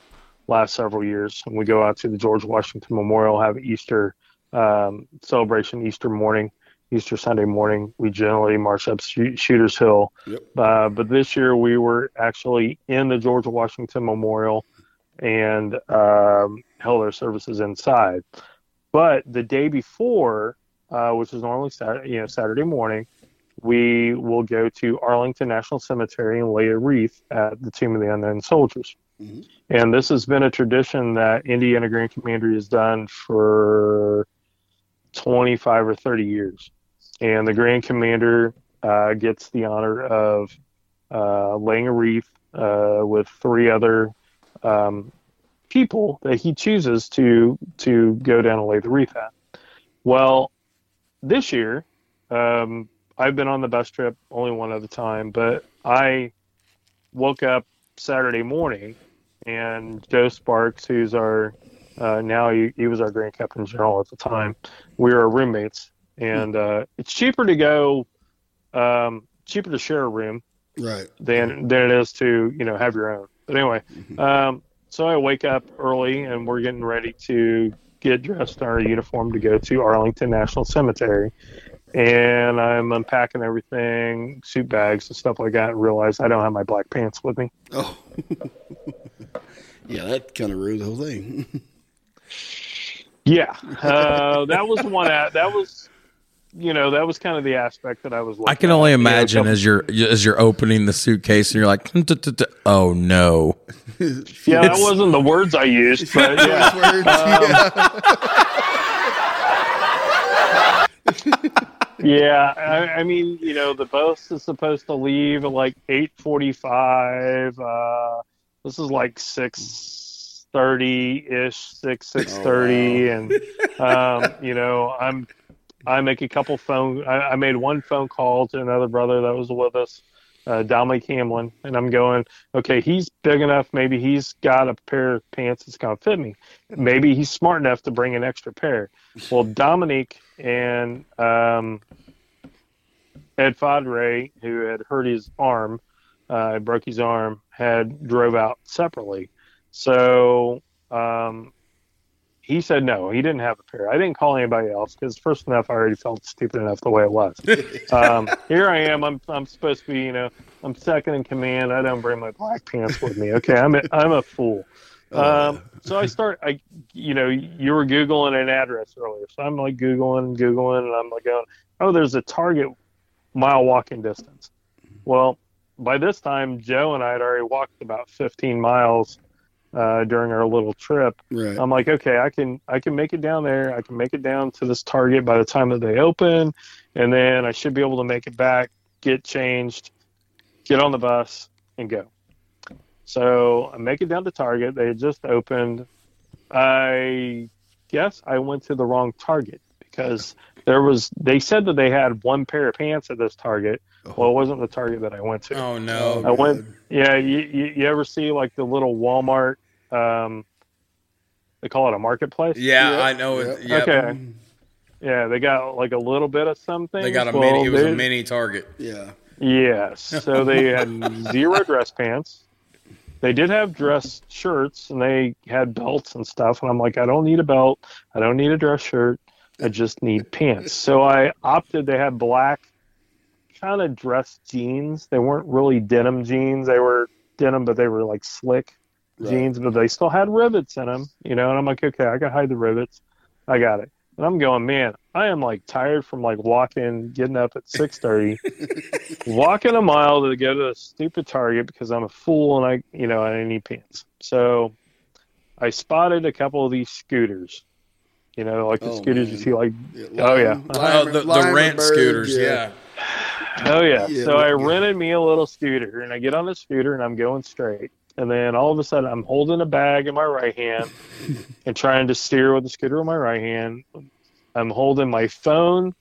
last several years. And we go out to the George Washington Memorial, have Easter um, celebration Easter morning, Easter Sunday morning. We generally march up Shoo- Shooters Hill, Yep. uh, but this year we were actually in the George Washington Memorial and um, held our services inside. But the day before, uh, which is normally Saturday, you know Saturday morning, we will go to Arlington National Cemetery and lay a wreath at the Tomb of the Unknown Soldiers. Mhm. And this has been a tradition that Indiana Grand Commandery has done for 25 or 30 years. And the Grand Commander uh, gets the honor of uh, laying a wreath uh, with three other um, people that he chooses to to go down and lay the wreath at. Well, this year, um, I've been on the bus trip only one other time, but I woke up Saturday morning and Joe Sparks, who's our uh, now he, he was our Grand Captain General at the time. We were roommates, and uh, it's cheaper to go, um, cheaper to share a room Right. than than it is to you know have your own. But anyway, um, so I wake up early and we're getting ready to get dressed in our uniform to go to Arlington National Cemetery. And I'm unpacking everything, suit bags and stuff like that, and realize I don't have my black pants with me. Oh. yeah, that kind of ruined the whole thing. Yeah, uh, that was one. That was, you know, that was kind of the aspect that I was. I can at. only You know, imagine couple- as you're as you're opening the suitcase and you're like, oh no. Yeah, that wasn't the words I used, but yeah. Words, yeah. Yeah, I, I mean, you know, the bus is supposed to leave at like eight forty-five. Uh, this is like six thirty ish, six six thirty, and um, you know, I'm I make a couple phone. I, I made one phone call to another brother that was with us, uh, Dominic Hamlin, and I'm going, okay, he's big enough. Maybe he's got a pair of pants that's gonna fit me. Maybe he's smart enough to bring an extra pair. Well, Dominic and um, Ed Fadre, who had hurt his arm, uh, broke his arm, had drove out separately. So um, he said no, he didn't have a pair. I didn't call anybody else because first enough, I already felt stupid enough the way it was. um, here I am. I'm I'm supposed to be, you know, I'm second in command. I don't bring my black pants with me. Okay, I'm a, I'm a fool. Um, so I start, I, you know, you were Googling an address earlier. So I'm like Googling, Googling, and I'm like going, oh, there's a Target mile walking distance. Well, by this time, Joe and I had already walked about 15 miles uh, during our little trip. Right. I'm like, okay, I can I can make it down there. I can make it down to this Target by the time that they open, and then I should be able to make it back, get changed, get on the bus, and go. So I make it down to Target. They had just opened. I guess I went to the wrong Target because there was. They said that they had one pair of pants at this Target. Well, it wasn't the Target that I went to. Oh no. I went. Yeah, you, you, you ever see like the little Walmart? Um, they call it a marketplace. Yeah, Yeah, I know. it. yeah. Yep. Okay. Yeah, they got like a little bit of something. They got a Well, mini. It was a mini Target. Yeah. Yes. So they had zero dress pants. They did have dress shirts and they had belts and stuff. And I'm like, I don't need a belt. I don't need a dress shirt. I just need pants. So I opted. They had black kind of dress jeans. They weren't really denim jeans. They were denim, but they were like slick Right. jeans, but they still had rivets in them. You know, and I'm like, okay, I can hide the rivets. I got it. And I'm going, man, I am like tired from like walking, getting up at six thirty, walking a mile to go to a stupid Target because I'm a fool and I, you know, I need pants. So I spotted a couple of these scooters. You know, like the Oh, scooters you see, like yeah. Oh, yeah. Lime- uh-huh. Oh, the, the rent Limeberg, scooters. Yeah. Oh yeah. Yeah, so I yeah. rented me a little scooter and I get on the scooter and I'm going straight. And then all of a sudden I'm holding a bag in my right hand and trying to steer with the scooter in my right hand. I'm holding my phone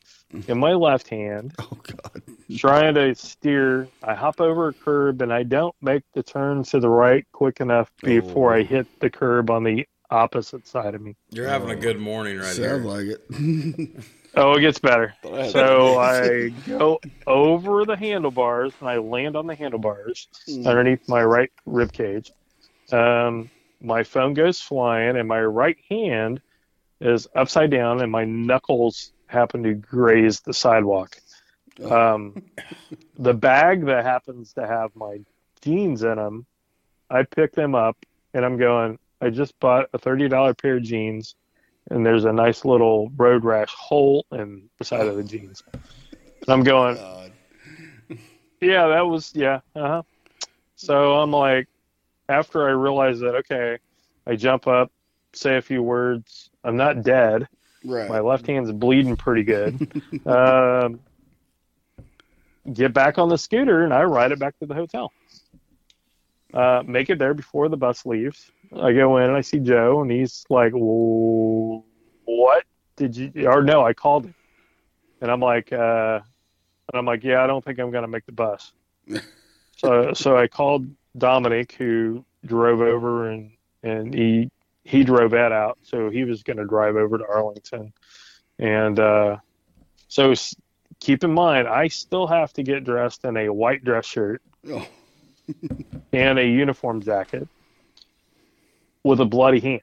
in my left hand, Oh God. trying to steer. I hop over a curb and I don't make the turn to the right quick enough oh, before Oh. I hit the curb on the opposite side of me. You're having a good morning right Sounds there. like it. Oh, it gets better. So I go over the handlebars and I land on the handlebars Hmm. underneath my right rib cage. Um, my phone goes flying, and my right hand is upside down, and my knuckles happen to graze the sidewalk. Um, the bag that happens to have my jeans in them, I pick them up, and I'm going. I just bought a thirty dollar pair of jeans, and there's a nice little road rash hole in the side of the jeans. And I'm going, yeah, that was yeah. Uh-huh. So I'm like, after I realize that, okay, I jump up, say a few words. I'm not dead. Right. My left hand's bleeding pretty good. um, get back on the scooter and I ride it back to the hotel. Uh, make it there before the bus leaves. I go in and I see Joe and he's like, "What did you?" Or no, I called him, and I'm like, uh, and I'm like, "Yeah, I don't think I'm gonna make the bus." so, so I called Dominic, who drove over and and he he drove that out, so he was going to drive over to Arlington, and uh, so keep in mind, I still have to get dressed in a white dress shirt Oh. and a uniform jacket with a bloody hand.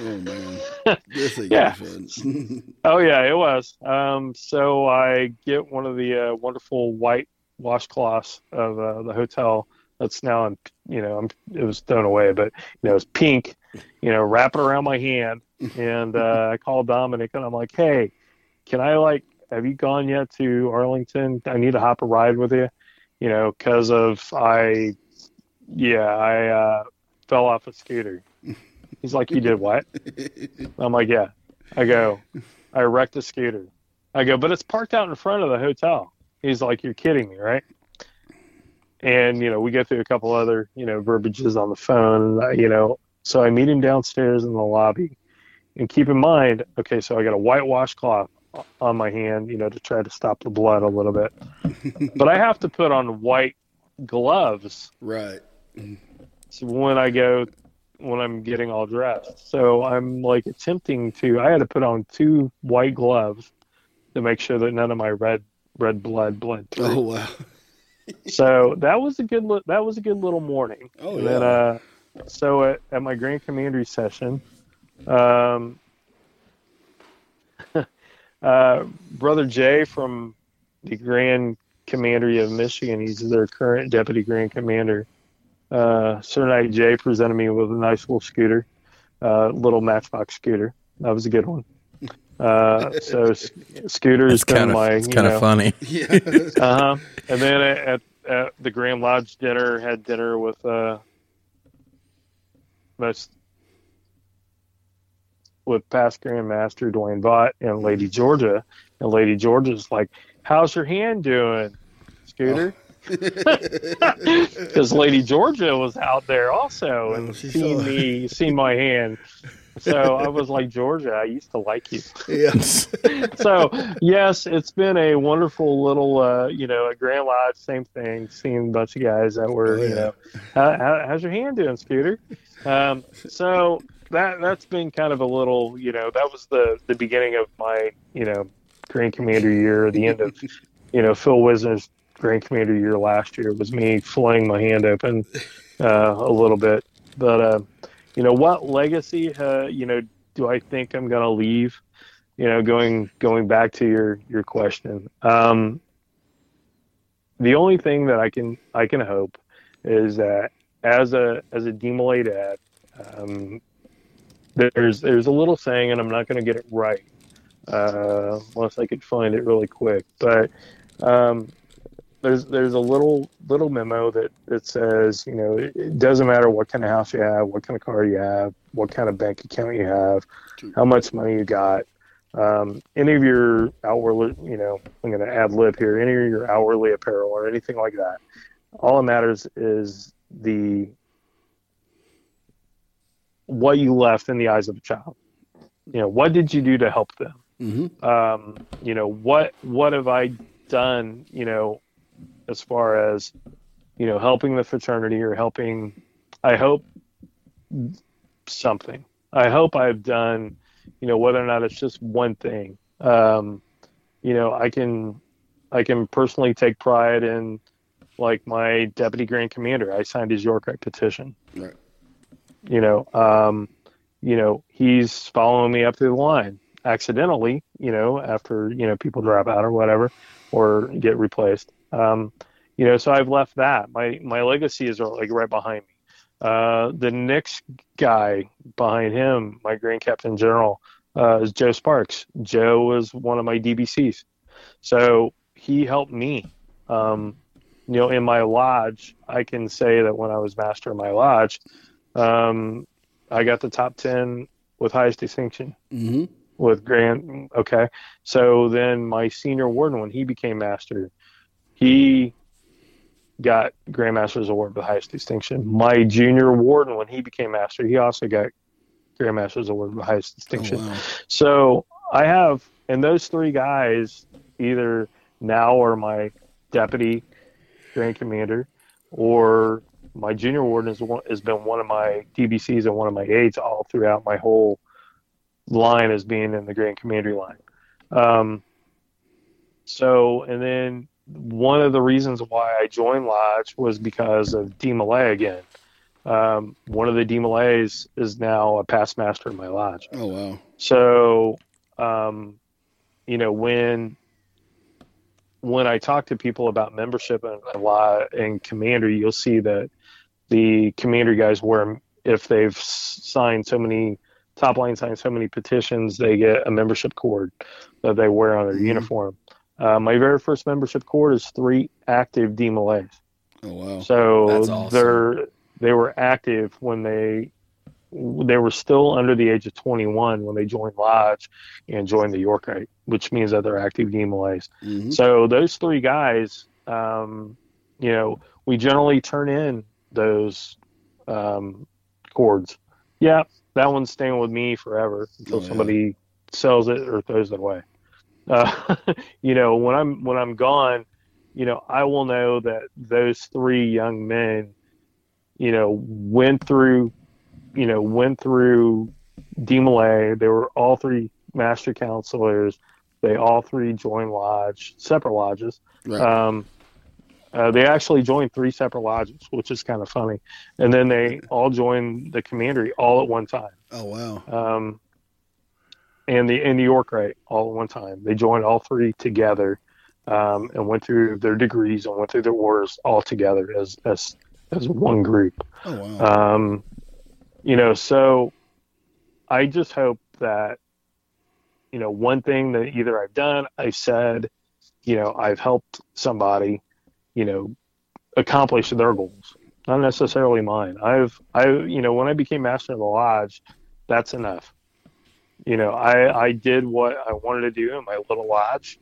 Oh man, this ain't Yeah. fun. Oh yeah, it was. Um, so I get one of the uh, wonderful white washcloths of uh, the hotel. That's now, in, you know, I'm, it was thrown away, but you know, it's pink. You know, wrap it around my hand, and uh, I call Dominic, and I'm like, "Hey, can I like, have you gone yet to Arlington? I need to hop a ride with you." You know, because of I, yeah, I uh, fell off a scooter. He's like, "You did what?" I'm like, "Yeah." I go, I wrecked a scooter. I go, but it's parked out in front of the hotel. He's like, you're kidding me, right? And you know, we go through a couple other you know verbiages on the phone. You know, so I meet him downstairs in the lobby. And keep in mind, okay, so I got a white washcloth on my hand, you know, to try to stop the blood a little bit. but I have to put on white gloves right. Mm-hmm. So when I go when I'm getting all dressed. So I'm like attempting to I had to put on two white gloves to make sure that none of my red red blood bled Oh wow. So that was a good li- that was a good little morning. Oh and yeah. then uh so at, at my Grand Commandery session, um uh brother Jay from the Grand Commandery of Michigan, he's their current deputy grand commander. Uh, Sir Knight Jay presented me with a nice little scooter, uh, little Matchbox scooter. That was a good one. Uh, so s- scooter's It's kind of my, it's kind know, of funny. yeah. uh huh. And then at, at the Grand Lodge dinner, had dinner with uh, most with past Grandmaster Dwayne Vaught and Lady Georgia, and Lady Georgia's like, "How's your hand doing, Scooter?" Because Lady Georgia was out there also and seen me, seen my hand. So I was like, Georgia, I used to like you yeah. so yes, it's been a wonderful little, uh, you know, at Grand Lodge, same thing. Seeing a bunch of guys that were, Oh, you yeah. know, how, how, how's your hand doing, Scooter? Um, so that that's been kind of a little, you know, that was the the beginning of my, you know, Grand Commander year. The end of, you know, Phil Wisner's Grand Commander year last year was me flaying my hand open uh, a little bit. But uh, you know, what legacy, uh, you know, do I think I'm going to leave? you know, going going back to your your question, um, the only thing that I can I can hope is that as a as a DeMolay dad, um, there's there's a little saying, and I'm not going to get it right uh, unless I could find it really quick, but um, there's there's a little little memo that that says, you know, it, it doesn't matter what kind of house you have, what kind of car you have, what kind of bank account you have, how much money you got um, any of your hourly, you know, I'm going to add lib here, any of your hourly apparel or anything like that. All that matters is the what you left in the eyes of a child. You know, what did you do to help them? hmm Um, you know, what what have I done? You know, as far as you know, helping the fraternity or helping. I hope something. I hope I've done you know whether or not it's just one thing um, you know i can i can personally take pride in like my deputy grand commander i signed his york petition Right. you know um, you know he's following me up through the line accidentally you know after you know people drop out or whatever or get replaced um, you know so i've left that my my legacy is like right behind me uh, the next guy behind him, my Grand Captain General, uh, is Joe Sparks. Joe was one of my DBCs, so he helped me. Um, you know, in my lodge, I can say that when I was master of my lodge, um, I got the top ten with highest distinction hmm with Grant. Okay, so then my senior warden, when he became master, he got Grandmaster's Award with highest distinction. My junior warden, when he became master, he also got Grandmaster's Award with highest distinction. Oh, wow. So I have, and those three guys, either now are my deputy grand commander, or my junior warden is one, has been one of my DBCs and one of my aides all throughout my whole line as being in the grand commandery line. Um, so, and then one of the reasons why I joined Lodge was because of DeMolay again. um, one of the DeMolays is now a past master in my lodge. Oh wow. So, um, you know, when when I talk to people about membership and a lot Commander, you'll see that the Commander guys wear if they've signed so many top line signed so many petitions, they get a membership cord that they wear on their Mhm. uniform. Uh, my very first membership cord is three active DeMolays. Oh wow. So awesome. they're they were active when they they were still under the age of 21 when they joined Lodge and joined the York Rite, which means that they're active DeMolays. hmm So those three guys, um, you know, we generally turn in those um, cords. Yeah, that one's staying with me forever until Oh, yeah. somebody sells it or throws it away. Uh, you know, when I'm when I'm gone, you know, I will know that those three young men, you know, went through, you know, went through DeMolay. They were all three master counselors. They all three joined lodge, separate lodges. Right. Um, uh, they actually joined three separate lodges, which is kind of funny. And then they all joined the commandery all at one time. oh wow. Um, and the in New York, right, all at one time. They joined all three together um, and went through their degrees and went through their orders all together as as as one group. Oh wow. Um, you know, so I just hope that, you know, one thing that either I've done, I've said, you know, I've helped somebody, you know, accomplish their goals, not necessarily mine. I've, I, you know, when I became master of the lodge, that's enough. You know, I, I did what I wanted to do in my little lodge.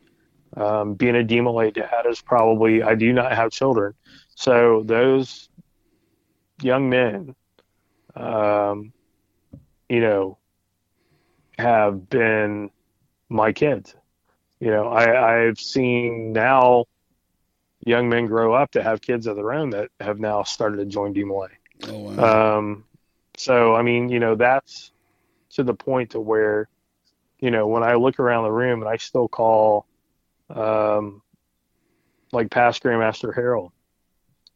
Um, being a DeMolay dad is probably, I do not have children. So those young men, um, you know, have been my kids. You know, I, I've seen now young men grow up to have kids of their own that have now started to join DeMolay. oh wow. Um, so I mean, you know, that's to the point to where, you know, when I look around the room and I still call, um, like past Grandmaster Harold,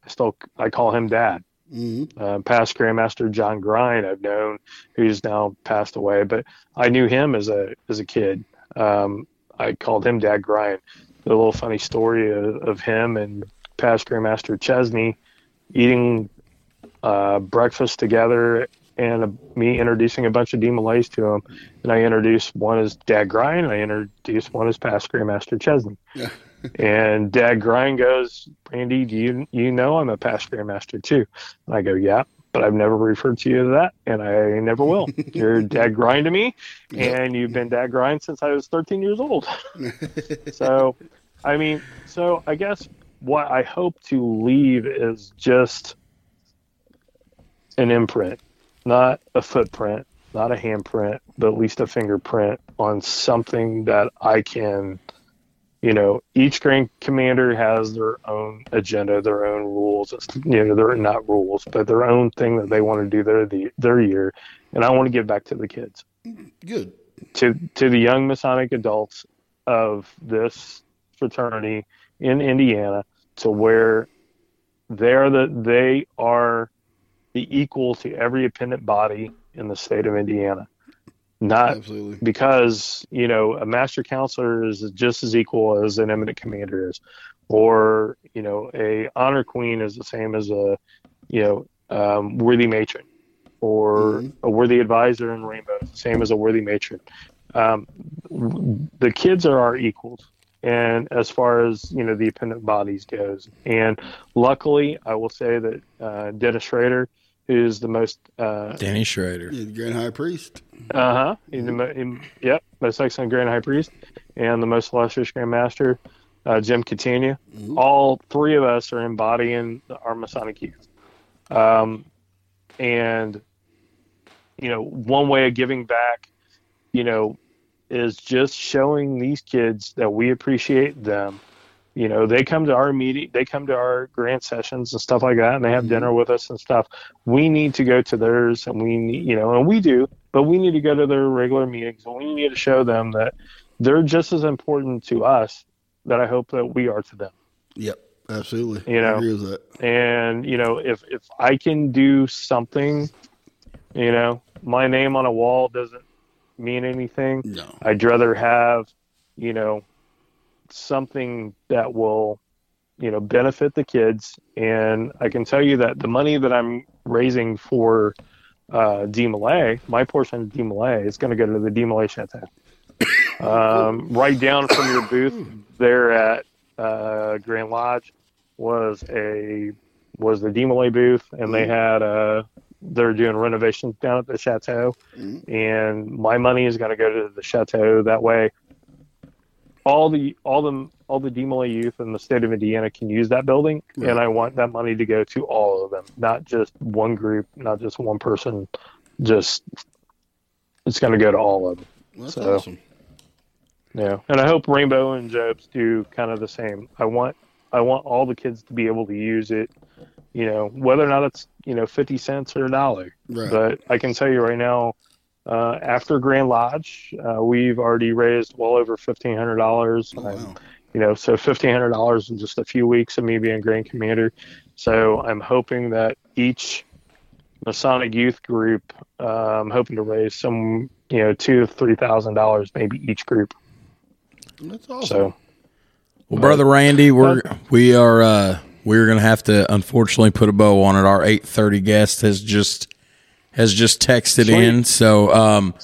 I still I call him Dad. hmm Uh, past Grandmaster John Grind I've known, who's now passed away, but I knew him as a as a kid. Um, I called him Dad Grind. The little funny story of, of him and past Grandmaster Chesney eating uh, breakfast together and uh, me introducing a bunch of DeMolays to him. And I introduced one as Dad Grind, and I introduced one as past Grandmaster Chesney. Yeah. and Dad Grind goes, Randy, do you you know I'm a past Grandmaster too? And I go, yeah, but I've never referred to you as that, and I never will. You're Dad Grind to me, Yep. and you've been Dad Grind since I was 13 years old. so, I mean, so I guess what I hope to leave is just an imprint, not a footprint, not a handprint, but at least a fingerprint on something that I can, you know, each Grand Commander has their own agenda, their own rules. It's, you know, they're not rules, but their own thing that they want to do their the, their year, and I want to give back to the kids Good. to to the young Masonic adults of this fraternity in Indiana to where they're the they are the equal to every appendant body in the state of Indiana. Not Absolutely. because you know a master counselor is just as equal as an eminent commander is, or you know a honor queen is the same as a you know um, worthy matron, or Mhm. a worthy advisor in rainbow is the same as a worthy matron. Um, the kids are our equals, and as far as you know the appendant bodies goes, and luckily I will say that uh, Dennis Schrader, who's the most uh, Danny Schrader. The Grand High Priest. uh huh. He's the mo- him, yep, most excellent Grand High Priest and the most illustrious Grand Master, uh, Jim Catania. Mhm. All three of us are embodying our Masonic youth. Um, and, you know, one way of giving back, you know, is just showing these kids that we appreciate them. You know, they come to our meeting, they come to our grant sessions and stuff like that, and they have Mhm. dinner with us and stuff. We need to go to theirs, and we need, you know, and we do, but we need to go to their regular meetings, and we need to show them that they're just as important to us that I hope that we are to them. Yep. Absolutely. You know. I agree with that. and you know if if i can do something you know my name on a wall doesn't mean anything No. i'd rather have you know something that will you know benefit the kids and i can tell you that the money that i'm raising for uh DeMolay, my portion of DeMolay is going to go to the DeMolay Chateau. Um, right down from your booth there at uh, Grand Lodge was a was the DeMolay booth, and they had uh they're doing renovations down at the chateau, Mhm. and my money is going to go to the chateau. That way, all the all the all the DeMolay youth in the state of Indiana can use that building, Right. and I want that money to go to all of them, not just one group, not just one person. Just it's going to go to all of them. That's So- awesome. Yeah, and I hope Rainbow and Jobs do kind of the same. I want I want all the kids to be able to use it. You know, whether or not it's you know fifty cents or a dollar. Right. But I can tell you right now, uh, after Grand Lodge, uh, we've already raised well over fifteen hundred dollars. Oh, wow. You know, so fifteen hundred dollars in just a few weeks of me being Grand Commander. So I'm hoping that each Masonic youth group, uh, I'm hoping to raise some, you know, two three thousand dollars maybe each group. That's awesome. So. Well, brother Randy, we're we are uh, we're gonna have to unfortunately put a bow on it. Our eight thirty guest has just has just texted Sweet. in, so um,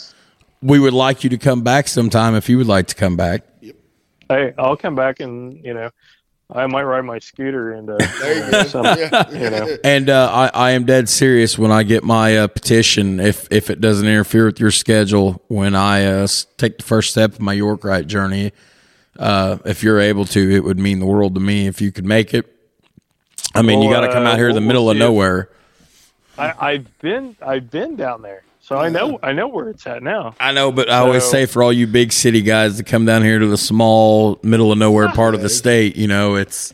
we would like you to come back sometime if you would like to come back. Hey, I'll come back and you know, I might ride my scooter and uh, There you go. some, yeah. you know. And uh, I, I am dead serious when I get my uh, petition. If if it doesn't interfere with your schedule, when I uh, take the first step of my York Rite journey, uh, if you're able to, it would mean the world to me if you could make it. I mean, you got to come uh, out here in the we'll- middle we'll of see if- nowhere. I, I've been I've been down there, so I know I know where it's at now. I know, but I always say for all you big city guys to come down here to the small, middle of nowhere part of the state, you know, it's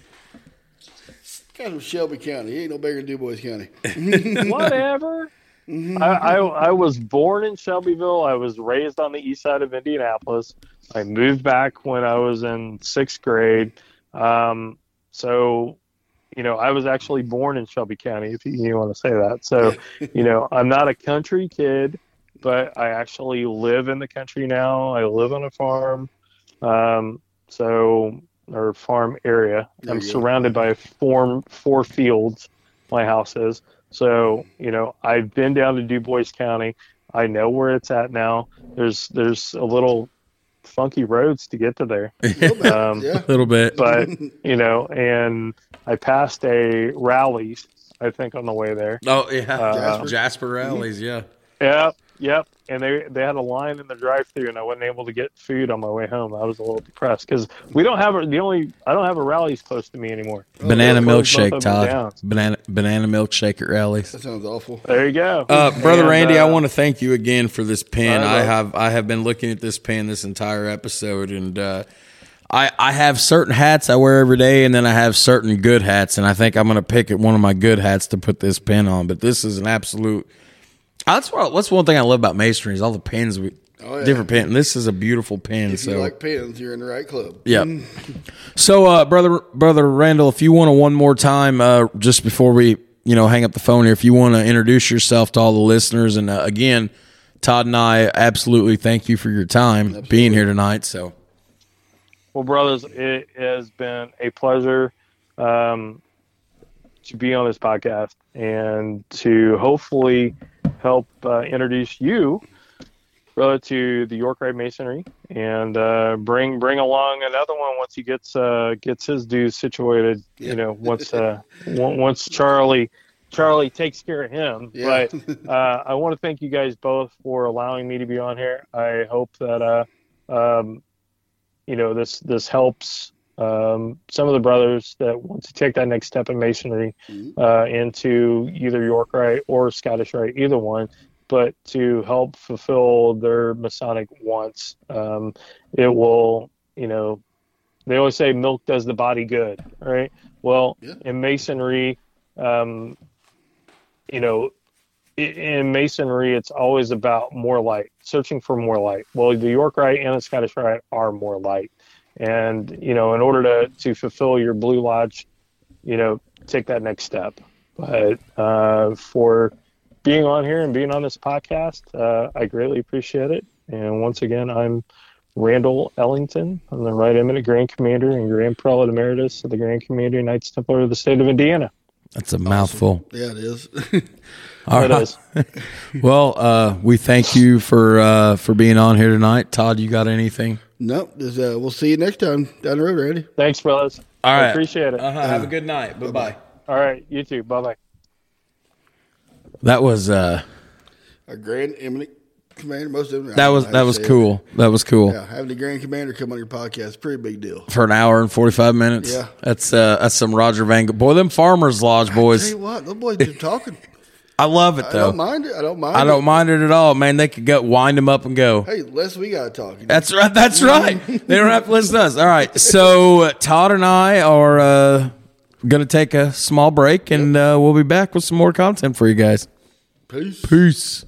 Kind of Shelby County. He ain't no bigger than Dubois County. Whatever. I, I I was born in Shelbyville. I was raised on the east side of Indianapolis. I moved back when I was in sixth grade. Um, so, you know, I was actually born in Shelby County, if you, you want to say that. So, you know, I'm not a country kid, but I actually live in the country now. I live on a farm. Um, so, or farm area. There I'm go. surrounded by four, four fields, my house is. So, you know, I've been down to Dubois County. I know where it's at now. There's there's a little funky roads to get to there. Um, yeah. a little bit. But you know, and I passed a Rally's, I think, on the way there. oh yeah, Uh, Jasper, Jasper Rally's, yeah. Yep, yep. And they they had a line in the drive-through, and I wasn't able to get food on my way home. I was a little depressed because we don't have a, the only I don't have a Rally's close to me anymore. Banana milkshake, both of them Todd. Banana banana milkshake at Rally's. That sounds awful. There you go, Uh, brother And, Randy, I uh, want to thank you again for this pen. I I have I have been looking at this pen this entire episode, and uh, I I have certain hats I wear every day, and then I have certain good hats, and I think I'm going to pick at one of my good hats to put this pen on. But this is an absolute. That's what. That's one thing I love about masonry is all the pens we. Oh, yeah. Different pen. This is a beautiful pen. If so you like pins, you're in the right club. yeah. So, uh, brother, brother Randal, if you want to one more time, uh, just before we, you know, hang up the phone here, if you want to introduce yourself to all the listeners, and uh, again, Todd and I absolutely thank you for your time being here tonight. So, Well, brothers, it has been a pleasure um, to be on this podcast and to hopefully help uh, introduce you, brother, to the York Rite Masonry and uh, bring bring along another one once he gets uh, gets his dues situated. You know, once uh, on- once Charlie. Charlie takes care of him, Yeah. but uh, I want to thank you guys both for allowing me to be on here. I hope that uh, um, you know this this helps um, some of the brothers that want to take that next step in masonry uh, into either York Rite or Scottish Rite, either one, but to help fulfill their Masonic wants. Um, it will, you know, they always say milk does the body good, right? Well, Yeah. in masonry, um, you know, in masonry, it's always about more light, searching for more light. Well, the York Rite and the Scottish Rite are more light, and you know, in order to to fulfill your Blue Lodge you know, take that next step. But uh, for being on here and being on this podcast, uh, I greatly appreciate it. And once again, I'm Randal Ellington. I'm the Right Eminent Grand Commander and Grand Prelate Emeritus of the Grand Commander Knights Templar of the state of Indiana. That's a mouthful. Yeah, it is. All It right. is. Well, uh, we thank you for uh, for being on here tonight. Todd, you got anything? Nope. Just, uh, we'll see you next time down the road, Randy. Thanks, brothers. All I appreciate it. Uh-huh. Have a good night. Bye bye. All right. You too. Bye bye. That was uh, Our grand eminent commander, most of them. that was that was cool. That was cool. Yeah, having the grand commander come on your podcast is a pretty big deal. For an hour and forty five minutes. Yeah. That's uh, that's some Roger Van. Go- Boy, them farmers lodge Tell boys. you what, those boys been talking. I love it though. I don't mind it. I don't mind. I don't it. mind it at all, man. They could go wind them up and go. Hey, less we got to talk. you know? That's right. That's right. They don't have to listen to us. All right. So uh, Todd and I are uh, going to take a small break, and uh, we'll be back with some more content for you guys. Peace. Peace.